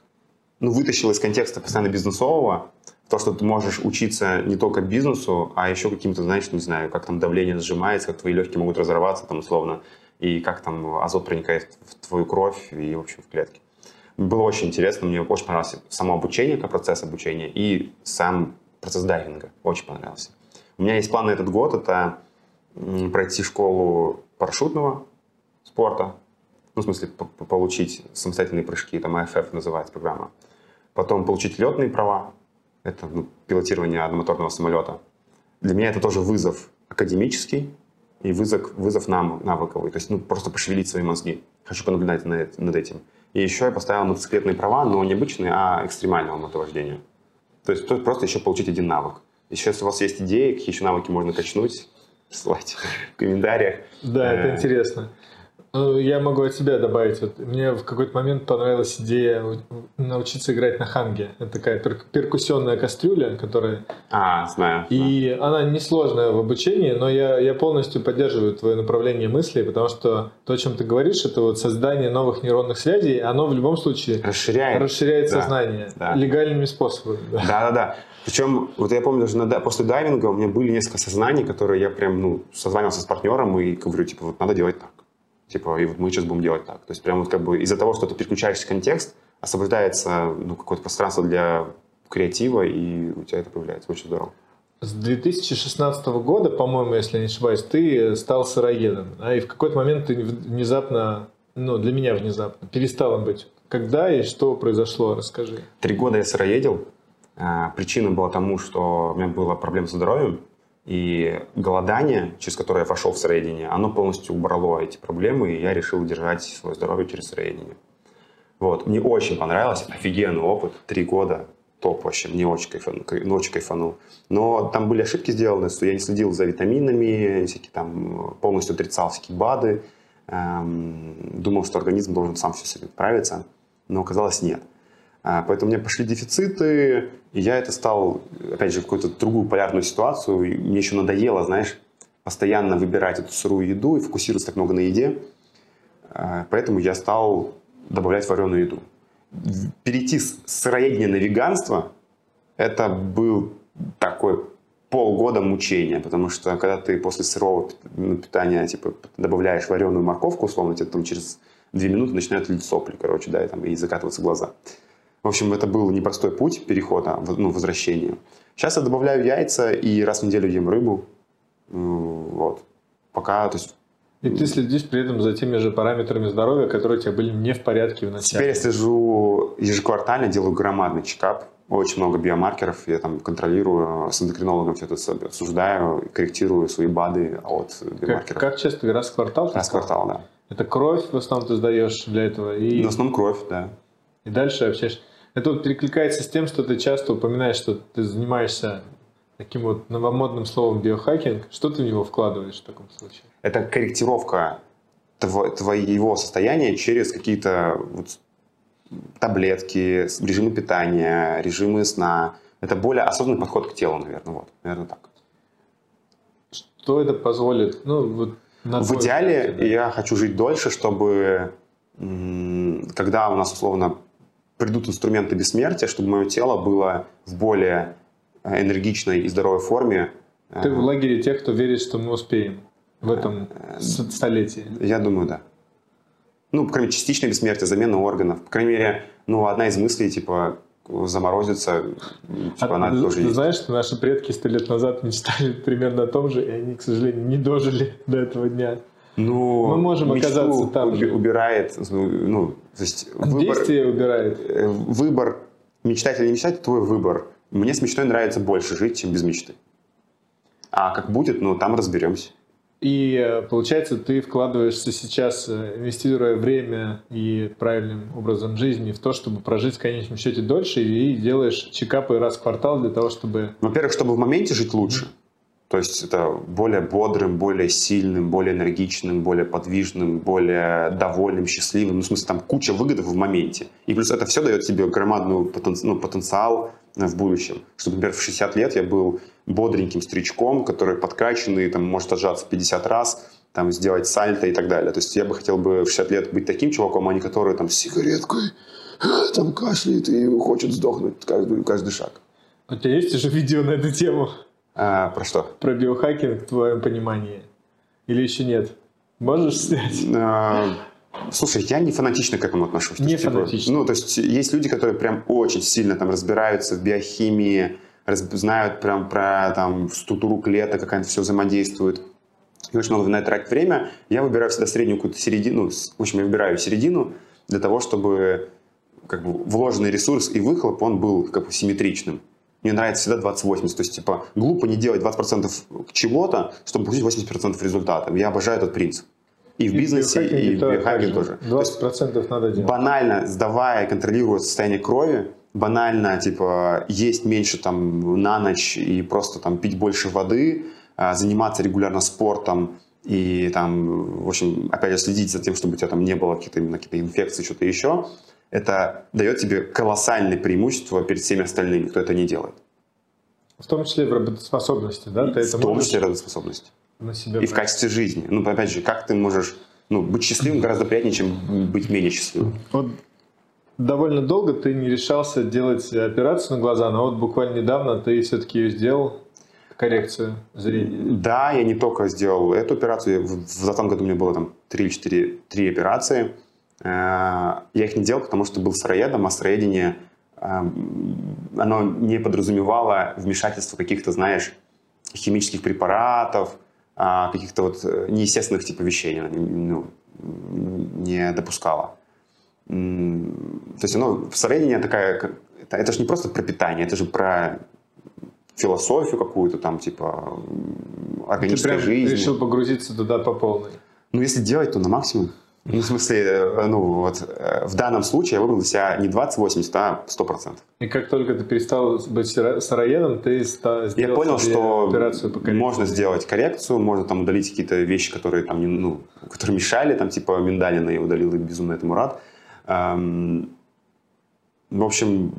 ну, вытащил из контекста постоянно бизнесового, то, что ты можешь учиться не только бизнесу, а еще каким-то, знаешь, не знаю, как там давление сжимается, как твои легкие могут разорваться, там, условно, и как там азот проникает в твою кровь и, в общем, в клетки. Было очень интересно, мне очень понравилось само обучение, как процесс обучения, и сам процесс дайвинга очень понравился. У меня есть план на этот год, это пройти школу парашютного спорта, ну, в смысле, получить самостоятельные прыжки, там IFF называется программа. Потом получить летные права, это ну, пилотирование одномоторного самолета. Для меня это тоже вызов академический и вызов, вызов нам, навыковый. То есть ну, просто пошевелить свои мозги. Хочу понаблюдать над этим. И еще я поставил мотоциклетные права, но не обычные, а экстремального мотовождения. То есть просто еще получить один навык. Еще если у вас есть идеи, какие еще навыки можно качнуть, ссылайте в комментариях. Да, это э, интересно. Ну, я могу от себя добавить. Вот мне в какой-то момент понравилась идея научиться играть на ханге. Это такая пер перкуссионная кастрюля, которая... А, знаю. И да. она несложная в обучении, но я, я полностью поддерживаю твое направление мысли, потому что то, о чем ты говоришь, это вот создание новых нейронных связей, оно в любом случае расширяет, расширяет да. сознание да. легальными способами. Да-да-да. Причем, вот я помню, даже на, после дайвинга у меня были несколько сознаний, которые я прям, ну, созванивался с партнером и говорю, типа, вот надо делать так. Типа, и вот мы сейчас будем делать так. То есть прям вот как бы из-за того, что ты переключаешься в контекст, освобождается ну, какое-то пространство для креатива, и у тебя это появляется. Очень здорово. С 2016 года, по-моему, если я не ошибаюсь, ты стал сыроедом. А и в какой-то момент ты внезапно, ну, для меня внезапно, перестал быть. Когда и что произошло, расскажи. Три года я сыроедил. А, причина была тому, что у меня была проблема со здоровьем. И голодание, через которое я вошел в сыроедение, оно полностью убрало эти проблемы, и я решил держать свое здоровье через сыроедение. Вот. Мне очень понравилось, офигенный опыт, три года, топ вообще, мне очень, кайфанул, ну, очень кайфанул. Но там были ошибки сделаны, что я не следил за витаминами, всякие там, полностью отрицал всякие БАДы, эм, думал, что организм должен сам все с этим справиться, но оказалось нет. А, поэтому у меня пошли дефициты, и я это стал, опять же, в какую-то другую полярную ситуацию. Мне еще надоело, знаешь, постоянно выбирать эту сырую еду и фокусироваться так много на еде. А, поэтому я стал добавлять вареную еду. Перейти с сыроедения на веганство – это был такой полгода мучения, потому что когда ты после сырого питания типа, добавляешь вареную морковку, условно, тебе там через две минуты начинают лить сопли, короче, да, и, там, и закатываться глаза. В общем, это был непростой путь перехода, ну, возвращения. Сейчас я добавляю яйца и раз в неделю ем рыбу. Вот. Пока, то есть... И ты следишь при этом за теми же параметрами здоровья, которые у тебя были не в порядке в начале. Теперь я слежу ежеквартально, делаю громадный чекап. Очень много биомаркеров. Я там контролирую, с эндокринологом все это обсуждаю, корректирую свои БАДы от биомаркеров. Как, как часто? Раз в квартал? Раз в квартал, да. Это кровь в основном ты сдаешь для этого? И... В основном кровь, да. И дальше общаешься. Это вот перекликается с тем, что ты часто упоминаешь, что ты занимаешься таким вот новомодным словом биохакинг. Что ты в него вкладываешь в таком случае? Это корректировка твоего состояния через какие-то вот таблетки, режимы питания, режимы сна. Это более осознанный подход к телу, наверное. Вот, наверное, так. Что это позволит? Ну, вот в идеале взгляд, да? я хочу жить дольше, чтобы когда у нас условно придут инструменты бессмертия, чтобы мое тело было в более э, энергичной и здоровой форме. Ты в лагере тех, кто верит, что мы успеем в этом э, столетии? Я думаю, да. Ну, по крайней мере, частичное бессмертие, замена органов. По крайней мере, ну, одна из мыслей, типа, заморозиться, типа, а, она ты, тоже ты есть. знаешь, что наши предки сто лет назад мечтали примерно о том же, и они, к сожалению, не дожили до этого дня. Ну, мы можем оказаться там же. убирает, ну, то есть выбор, Действие убирает. Э, выбор, мечтать или не мечтать, твой выбор. Мне с мечтой нравится больше жить, чем без мечты. А как будет, ну, там разберемся. И э, получается, ты вкладываешься сейчас, э, инвестируя время и правильным образом жизни в то, чтобы прожить в конечном счете дольше, и делаешь чекапы раз в квартал для того, чтобы... Во-первых, чтобы в моменте жить лучше. Mm-hmm. То есть это более бодрым, более сильным, более энергичным, более подвижным, более довольным, счастливым. Ну, в смысле, там куча выгод в моменте. И плюс это все дает тебе громадный потен... ну, потенциал в будущем. Чтобы, например, в 60 лет я был бодреньким старичком, который подкачанный, там, может отжаться 50 раз, там, сделать сальто и так далее. То есть я бы хотел бы в 60 лет быть таким чуваком, а не который там с сигареткой, там кашляет и хочет сдохнуть каждый, каждый шаг. У тебя есть уже видео на эту тему? А, про что? Про биохакинг в твоем понимании. Или еще нет? Можешь снять? А, слушай, я не фанатично к этому отношусь. Не типа, фанатично. Ну, то есть есть люди, которые прям очень сильно там разбираются в биохимии, раз, знают прям про там структуру клеток, как они все взаимодействует. и очень много на это тратить время, я выбираю всегда среднюю какую-то середину, в общем, я выбираю середину для того, чтобы как бы вложенный ресурс и выхлоп, он был как бы симметричным. Мне нравится всегда 20-80. То есть, типа, глупо не делать 20% чего-то, чтобы получить 80% результата. Я обожаю этот принцип. И в и бизнесе, и в биохакинге тоже. 20% надо делать. Банально, сдавая и контролируя состояние крови, банально, типа, есть меньше там на ночь и просто там пить больше воды, а, заниматься регулярно спортом и там, в общем, опять же, следить за тем, чтобы у тебя там не было каких-то именно каких-то инфекций, что-то еще, это дает тебе колоссальное преимущество перед всеми остальными, кто это не делает. В том числе в работоспособности, да? Ты в том числе в работоспособности. На себя и в качестве жизни. Ну, опять же, как ты можешь ну, быть счастливым гораздо приятнее, чем быть менее счастливым. Вот довольно долго ты не решался делать операцию на глаза, но вот буквально недавно ты все-таки ее сделал, коррекцию зрения. Да, я не только сделал эту операцию, в 2020 году у меня было там 3-4 3 операции. Э, я их не делал, потому что был сыроедом, а сыроедение эм, оно не подразумевало вмешательство каких-то, знаешь, химических препаратов, а, каких-то вот э, неестественных типа вещей ну, не допускало. То есть оно, сыроедение такая, это, это же не просто про питание, это же про философию какую-то там, типа органической жизни. решил погрузиться туда по полной. Ну, если делать, то на максимум. Ну, в смысле, э, ну, вот э, в данном случае я выбрал для себя не 20-80, а 100%. И как только ты перестал быть сыроедом, ты сделал Я понял, что операцию по можно сделать коррекцию, можно там удалить какие-то вещи, которые там, ну, которые мешали, там, типа миндалина я удалил, и безумно этому рад. Эм, в общем,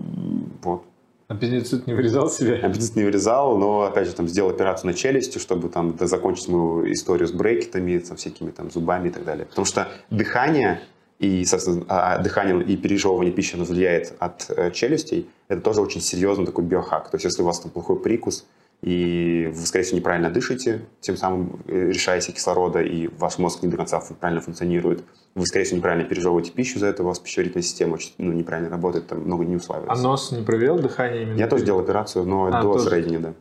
вот. Аппендицит не вырезал себе? Аппендицит не вырезал, но, опять же, там, сделал операцию на челюсти, чтобы там закончить мою историю с брекетами, со всякими там зубами и так далее. Потому что дыхание и, собственно, а, а, дыхание и пережевывание пищи оно влияет от э, челюстей, это тоже очень серьезный такой биохак. То есть, если у вас там плохой прикус, и вы, скорее всего, неправильно дышите, тем самым э, решаете кислорода, и ваш мозг не до конца правильно функционирует. Вы, скорее всего, неправильно пережевываете пищу, за это у вас пищеварительная система очень ну, неправильно работает, там много не уславливается. А нос не проверил дыхание? Именно Я тоже делал операцию, но а, до тоже... да.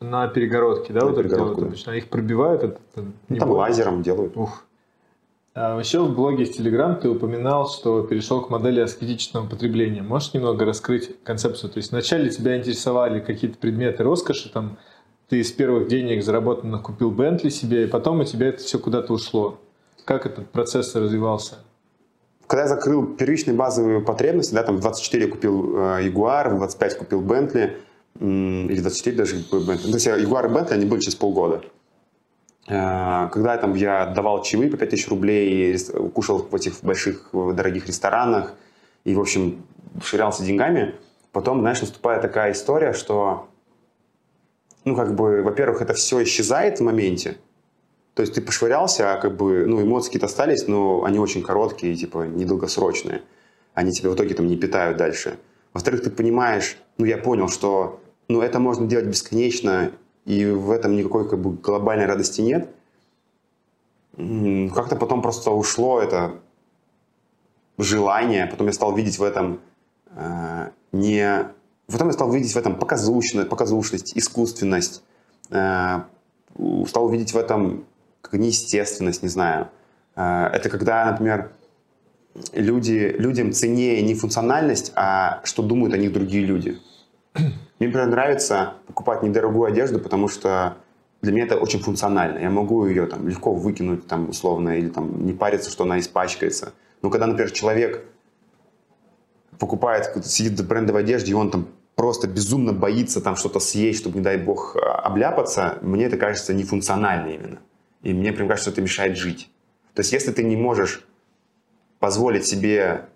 На перегородке, да? На вот перегородку, да. Обычно. их пробивают? Это, это ну, там лазером делают. Ух. А еще в блоге из Telegram ты упоминал, что перешел к модели аскетичного потребления. Можешь немного раскрыть концепцию? То есть вначале тебя интересовали какие-то предметы роскоши, там ты из первых денег заработанных купил Бентли себе, и потом у тебя это все куда-то ушло. Как этот процесс развивался? Когда я закрыл первичные базовые потребности, да, там в 24 купил э, в 25 купил Бентли, или 24 даже Бентли. То есть Jaguar и Бентли, они были через полгода. Э, когда там я отдавал чаевые по 5000 рублей, кушал в этих больших дорогих ресторанах и, в общем, ширялся деньгами, потом, знаешь, наступает такая история, что, ну, как бы, во-первых, это все исчезает в моменте, то есть ты пошвырялся, а как бы, ну, эмоции какие-то остались, но они очень короткие, типа, недолгосрочные. Они тебя в итоге там не питают дальше. Во-вторых, ты понимаешь, ну, я понял, что, ну, это можно делать бесконечно, и в этом никакой как бы глобальной радости нет. Как-то потом просто ушло это желание, потом я стал видеть в этом э, не... Потом я стал видеть в этом показушность, показушность искусственность, э, стал видеть в этом как неестественность, не знаю. Э, это когда, например, люди, людям ценнее не функциональность, а что думают о них другие люди. Мне, например, нравится покупать недорогую одежду, потому что для меня это очень функционально. Я могу ее там легко выкинуть там условно или там не париться, что она испачкается. Но когда, например, человек покупает, сидит в брендовой одежде, и он там просто безумно боится там что-то съесть, чтобы, не дай бог, а, обляпаться, мне это кажется нефункционально именно. И мне прям кажется, что это мешает жить. То есть если ты не можешь позволить себе...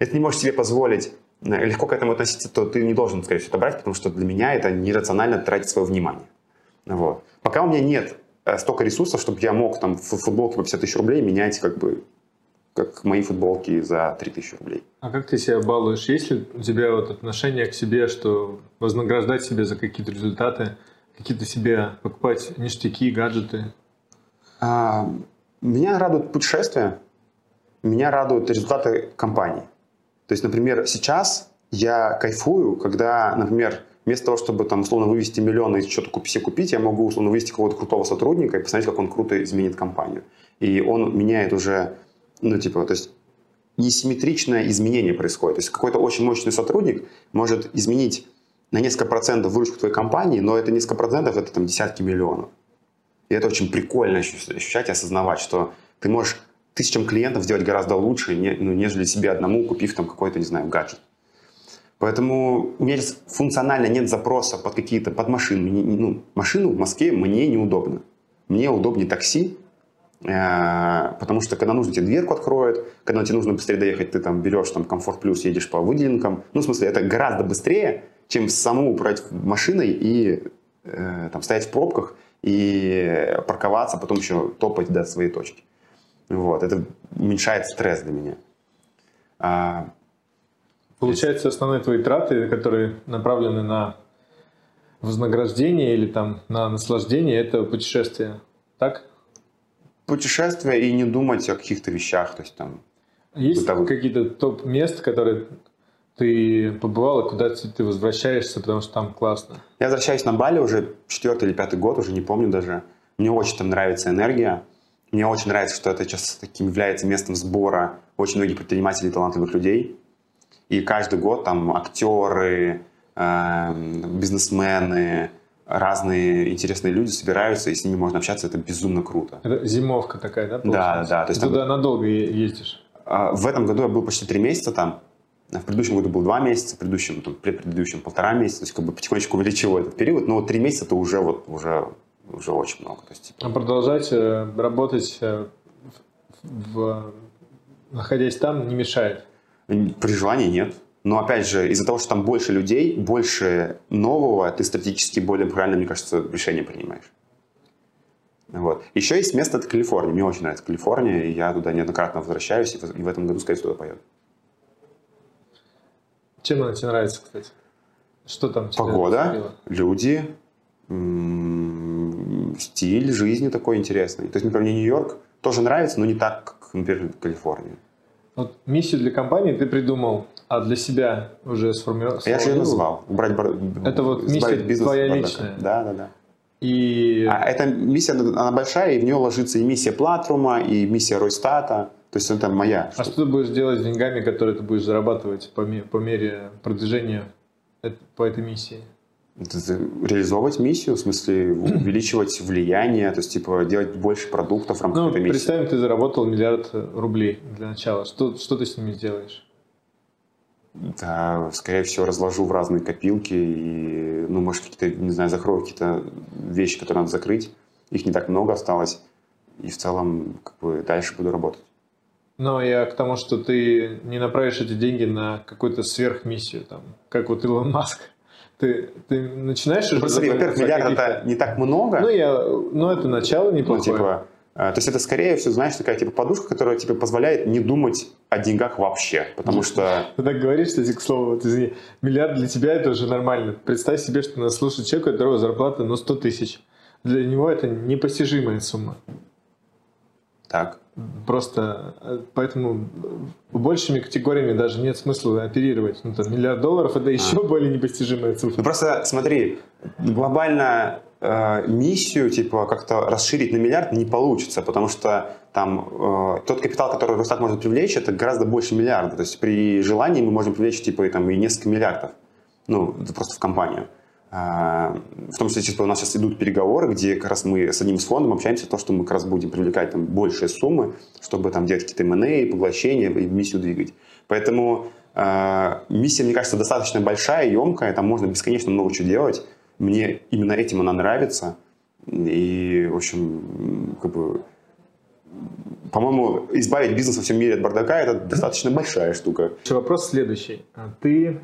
Если не можешь себе позволить легко к этому относиться, то ты не должен, скорее всего, это брать, потому что для меня это нерационально тратить свое внимание. Вот. Пока у меня нет э, столько ресурсов, чтобы я мог там в футболке по 50 тысяч рублей менять как бы как мои футболки за 3000 рублей. А как ты себя балуешь? Есть ли у тебя вот отношение к себе, что вознаграждать себя за какие-то результаты, какие-то себе покупать ништяки, гаджеты? А, меня радуют путешествия, меня радуют результаты компании. То есть, например, сейчас я кайфую, когда, например, вместо того, чтобы там условно вывести миллионы и что-то себе купить, я могу условно вывести какого-то крутого сотрудника и посмотреть, как он круто изменит компанию. И он меняет уже, ну типа, то есть несимметричное изменение происходит. То есть какой-то очень мощный сотрудник может изменить на несколько процентов выручку твоей компании, но это несколько процентов, это там десятки миллионов. И это очень прикольно ощущать осознавать, что ты можешь тысячам клиентов сделать гораздо лучше, ну, нежели себе одному, купив там какой-то, не знаю, гаджет. Поэтому у меня функционально нет запроса под какие-то, под машины. Ну, машину в Москве мне неудобно. Мне удобнее такси, э, потому что когда нужно, тебе дверку откроют, когда тебе нужно быстрее доехать, ты там берешь там комфорт плюс, едешь по выделенкам. Ну, в смысле, это гораздо быстрее, чем самому управлять машиной и э, там стоять в пробках и парковаться, потом еще топать до своей точки. Вот, это уменьшает стресс для меня. А, Получается, основные твои траты, которые направлены на вознаграждение или там на наслаждение, это путешествие, так? Путешествия и не думать о каких-то вещах, то есть там. Есть бытовых. какие-то топ мест, которые ты побывал, и куда ты возвращаешься, потому что там классно? Я возвращаюсь на Бали уже четвертый или пятый год, уже не помню даже. Мне очень там нравится энергия. Мне очень нравится, что это сейчас таким является местом сбора очень многих предпринимателей талантливых людей. И каждый год там актеры, э, бизнесмены, разные интересные люди собираются, и с ними можно общаться, это безумно круто. Это зимовка такая, да? Получается? Да, да. То есть Туда там... надолго ездишь? А, в этом году я был почти три месяца там. В предыдущем году был два месяца, в предыдущем, там, предыдущем полтора месяца. То есть как бы потихонечку увеличил этот период, но три месяца это уже вот уже уже очень много. То есть, типа... А продолжать э, работать э, в, в, находясь там не мешает? При желании нет. Но опять же, из-за того, что там больше людей, больше нового, ты стратегически более правильно, мне кажется, решение принимаешь. Вот. Еще есть место, это Калифорния. Мне очень нравится Калифорния, и я туда неоднократно возвращаюсь, и в этом году, скорее всего, туда поеду. Чем она тебе нравится, кстати? Что там тебе Погода, люди, стиль жизни такой интересный. То есть, например, мне Нью-Йорк тоже нравится, но не так, как, например, Калифорния. Вот миссию для компании ты придумал, а для себя уже сформировал? Я же ее назвал. Убрать бар... Это вот миссия бизнес твоя личная? Да, да, да. И... А эта миссия, она большая, и в нее ложится и миссия Платрума, и миссия Ройстата. То есть это моя. А что ты будешь делать с деньгами, которые ты будешь зарабатывать по, по мере продвижения по этой миссии? реализовывать миссию, в смысле увеличивать влияние, то есть типа делать больше продуктов в рамках ну, этой миссии. Представим, ты заработал миллиард рублей для начала. Что, что ты с ними сделаешь? Да, скорее всего, разложу в разные копилки и, ну, может, какие-то, не знаю, закрою какие-то вещи, которые надо закрыть. Их не так много осталось. И в целом, как бы, дальше буду работать. Но я к тому, что ты не направишь эти деньги на какую-то сверхмиссию, там, как вот Илон Маск ты, ты начинаешь... Ну, смотри, во-первых, миллиард это не так много. Ну, я, ну это начало ну, неплохое. Ну, типа, э, то есть это скорее всего, знаешь, такая типа подушка, которая тебе позволяет не думать о деньгах вообще, потому что... Ты так говоришь, кстати, к слову, вот, извини, миллиард для тебя это уже нормально. Представь себе, что нас слушает человек, у которого зарплата ну 100 тысяч. Для него это непостижимая сумма. Так. Просто э, поэтому большими категориями даже нет смысла оперировать. Ну, там, миллиард долларов это еще а. более непостижимая цифра. Ну, просто смотри, глобально э, миссию типа как-то расширить на миллиард не получится, потому что там э, тот капитал, который Росстат может привлечь, это гораздо больше миллиарда. То есть при желании мы можем привлечь типа и, там, и несколько миллиардов. Ну, просто в компанию. А, в том числе типа, у нас сейчас идут переговоры, где как раз мы с одним из фондом общаемся, то, что мы как раз будем привлекать там большие суммы, чтобы там делать какие-то M&A, поглощения и миссию двигать. Поэтому э, миссия, мне кажется, достаточно большая, емкая, там можно бесконечно много чего делать. Мне именно этим она нравится. И, в общем, как бы, по-моему, избавить бизнес во всем мире от бардака – это достаточно большая штука. Вопрос следующий. А ты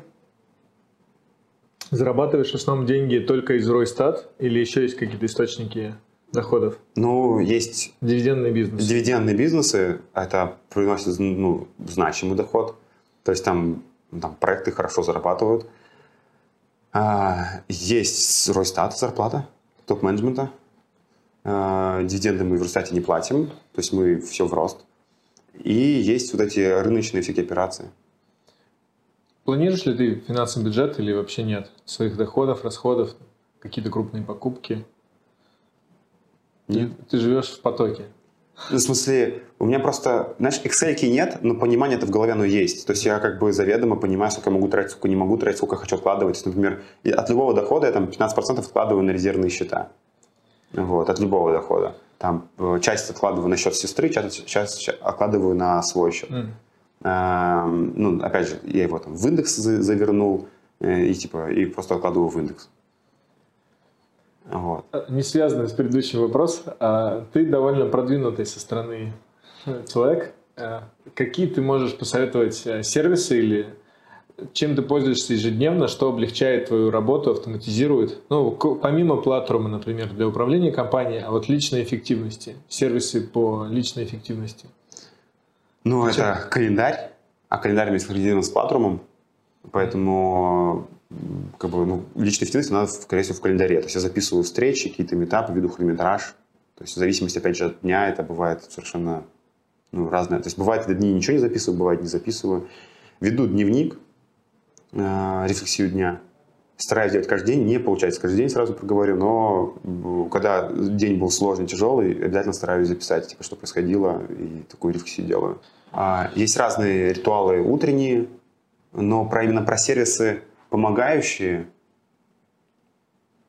Зарабатываешь в основном деньги только из Ройстат или еще есть какие-то источники доходов? Ну, есть... Дивидендные бизнесы. Дивидендные бизнесы, это приносит ну, значимый доход. То есть там, там проекты хорошо зарабатывают. А, есть Ройстат зарплата топ-менеджмента. А, дивиденды мы в Росстате не платим, то есть мы все в рост. И есть вот эти рыночные всякие операции. Планируешь ли ты финансовый бюджет или вообще нет? Своих доходов, расходов, какие-то крупные покупки? Нет. Ты живешь в потоке. В смысле, у меня просто, знаешь, excel нет, но понимание это в голове оно есть. То есть я как бы заведомо понимаю, сколько я могу тратить, сколько не могу тратить, сколько хочу откладывать. Например, от любого дохода я там 15% откладываю на резервные счета. Вот, от любого дохода. Там э, часть откладываю на счет сестры, часть, часть откладываю на свой счет. Mm. А, ну, опять же, я его там в индекс завернул э, и типа и просто откладываю в индекс. Вот. А, не связанный с предыдущим вопросом, а ты довольно продвинутый со стороны человек. А какие ты можешь посоветовать сервисы или чем ты пользуешься ежедневно, что облегчает твою работу, автоматизирует? Ну, помимо платформы, например, для управления компанией, а вот личной эффективности, сервисы по личной эффективности. Ну, Зачем? это календарь, а календарь мы синхронизирован с платформом, поэтому как бы, ну, личная эффективность, она, скорее всего, в календаре. То есть я записываю встречи, какие-то метапы, веду хронометраж. То есть в зависимости, опять же, от дня это бывает совершенно ну, разное. То есть бывает, дни ничего не записываю, бывает не записываю. Веду дневник, э, рефлексию дня. Стараюсь делать каждый день, не получается каждый день, сразу проговорю, но когда день был сложный, тяжелый, обязательно стараюсь записать, типа, что происходило, и такую рефлексию делаю. А, есть разные ритуалы утренние, но про, именно про сервисы помогающие,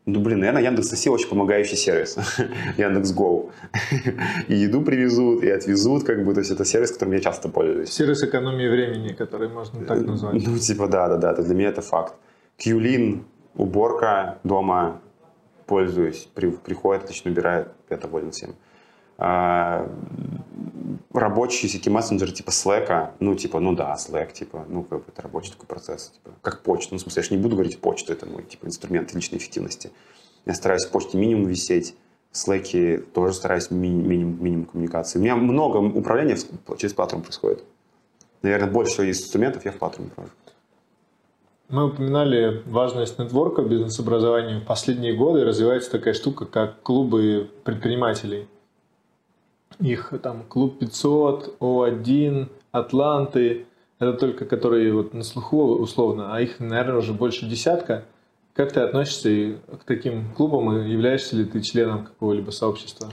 ну, блин, наверное, Яндекс Такси очень помогающий сервис. Яндекс Гоу. и еду привезут, и отвезут, как бы, то есть это сервис, которым я часто пользуюсь. Сервис экономии времени, который можно так э, назвать. Ну, типа, да, да, да, для меня это факт. Кьюлин, уборка дома, пользуюсь, при, приходит, отлично убирает, я доволен всем. А, рабочие всякие мессенджеры типа Slack, ну, типа, ну да, Slack, типа, ну, как бы это рабочий такой процесс, типа, как почта. Ну, в смысле, я же не буду говорить почту, это мой, типа, инструмент личной эффективности. Я стараюсь в почте минимум висеть, в Slack тоже стараюсь ми- минимум, минимум коммуникации. У меня много управления через платформу происходит. Наверное, больше из инструментов я в платформе провожу. Мы упоминали важность нетворка в бизнес-образовании. В последние годы развивается такая штука, как клубы предпринимателей. Их там клуб 500, О1, Атланты. Это только которые вот на слуху условно, а их, наверное, уже больше десятка. Как ты относишься к таким клубам и являешься ли ты членом какого-либо сообщества?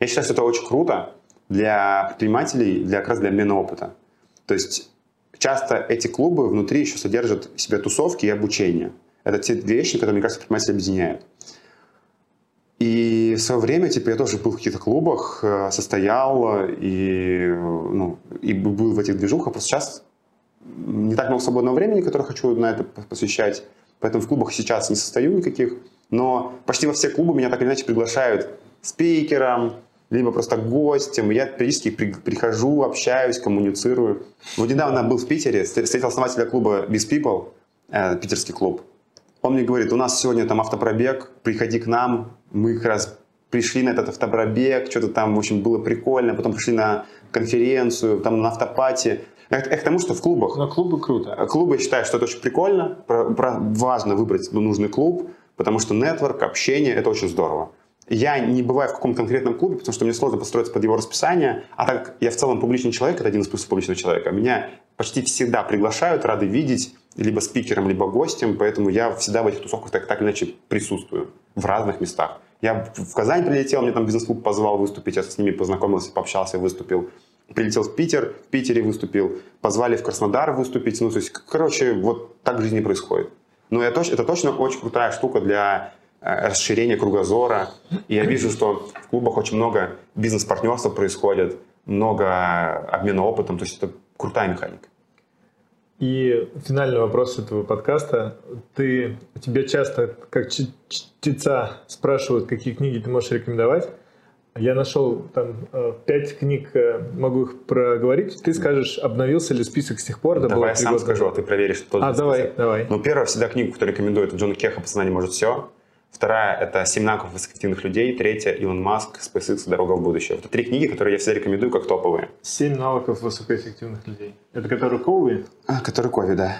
Я считаю, что это очень круто для предпринимателей, для как раз для обмена опыта. То есть часто эти клубы внутри еще содержат в себе тусовки и обучение. Это те вещи, которые, мне кажется, предприниматели объединяют. И в свое время, типа, я тоже был в каких-то клубах, э, состоял и, ну, и был в этих движухах. Просто сейчас не так много свободного времени, которое хочу на это посвящать. Поэтому в клубах сейчас не состою никаких. Но почти во все клубы меня так или иначе приглашают спикером, либо просто гостем. Я периодически прихожу, общаюсь, коммуницирую. Вот недавно был в Питере, встретил основателя клуба Biz People, э, питерский клуб. Он мне говорит, у нас сегодня там автопробег, приходи к нам. Мы как раз пришли на этот автопробег, что-то там, в общем, было прикольно. Потом пришли на конференцию, там на автопати. Это, это к тому, что в клубах... Но клубы круто. Клубы считают, что это очень прикольно. Про, про, важно выбрать нужный клуб, потому что нетворк, общение – это очень здорово. Я не бываю в каком-то конкретном клубе, потому что мне сложно построиться под его расписание. А так как я в целом публичный человек, это один из плюсов публичного человека, меня почти всегда приглашают, рады видеть, либо спикером, либо гостем, поэтому я всегда в этих тусовках так, так или иначе присутствую в разных местах. Я в Казань прилетел, мне там бизнес-клуб позвал выступить, я с ними познакомился, пообщался, выступил. Прилетел в Питер, в Питере выступил, позвали в Краснодар выступить. Ну, то есть, короче, вот так в жизни происходит. Но я точ, это точно очень крутая штука для э, расширения кругозора. И я вижу, что в клубах очень много бизнес-партнерства происходит, много обмена опытом. То есть это крутая механика. И финальный вопрос этого подкаста. Ты, тебя часто, как чтеца, спрашивают, какие книги ты можешь рекомендовать. Я нашел там э, пять книг, э, могу их проговорить. Ты скажешь, обновился ли список с тех пор? Это давай я сам года. скажу, а ты проверишь. Что а, давай, список. давай. Ну, первая всегда книга, которую рекомендую, это Джона Кеха «Пацана не может все». Вторая – это «Семь навыков высокоэффективных людей». Третья – Илон Маск, SpaceX «Дорога в будущее». Это три книги, которые я всегда рекомендую как топовые. «Семь навыков высокоэффективных людей». Это которые Коуи? А, которые Кови, да.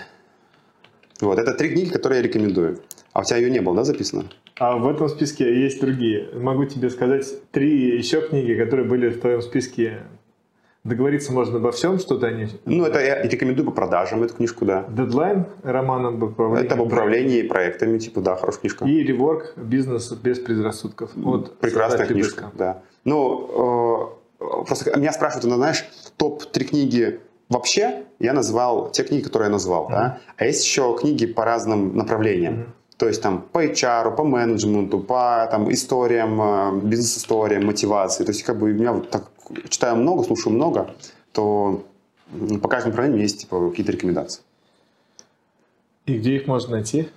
Вот, это три книги, которые я рекомендую. А у тебя ее не было, да, записано? А в этом списке есть другие. Могу тебе сказать три еще книги, которые были в твоем списке Договориться можно обо всем, что-то они... Ну, это я рекомендую по продажам эту книжку, да. Дедлайн роман об управлении. Это об управлении проектами, типа, да, хорошая книжка. И реворк бизнес без предрассудков. Вот Прекрасная книжка, да. Ну, э, просто меня спрашивают, ну, знаешь, топ-3 книги вообще, я назвал те книги, которые я назвал, mm-hmm. да. А есть еще книги по разным направлениям. Mm-hmm. То есть там по HR, по менеджменту, по там, историям, э, бизнес-историям, мотивации. То есть как бы у меня вот так читаю много, слушаю много, то по каждому направлению есть типа, какие-то рекомендации. И где их можно найти?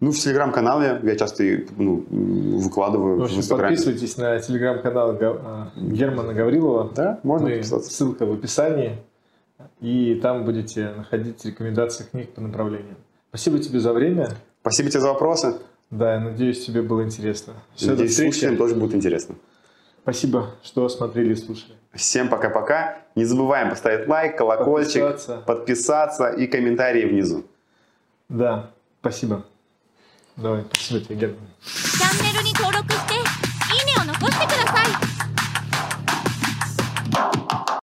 Ну, в телеграм-канале я часто ну, выкладываю. В общем, в подписывайтесь на телеграм-канал а, Германа Гаврилова. Да, можно подписаться. Ссылка в описании. И там будете находить рекомендации книг по направлениям. Спасибо тебе за время. Спасибо тебе за вопросы. Да, я надеюсь, тебе было интересно. Все, надеюсь, слушателям тоже будет интересно. Спасибо, что смотрели и слушали. Всем пока-пока. Не забываем поставить лайк, колокольчик, подписаться, подписаться и комментарии внизу. Да, спасибо. Давай, спасибо тебе, Герман.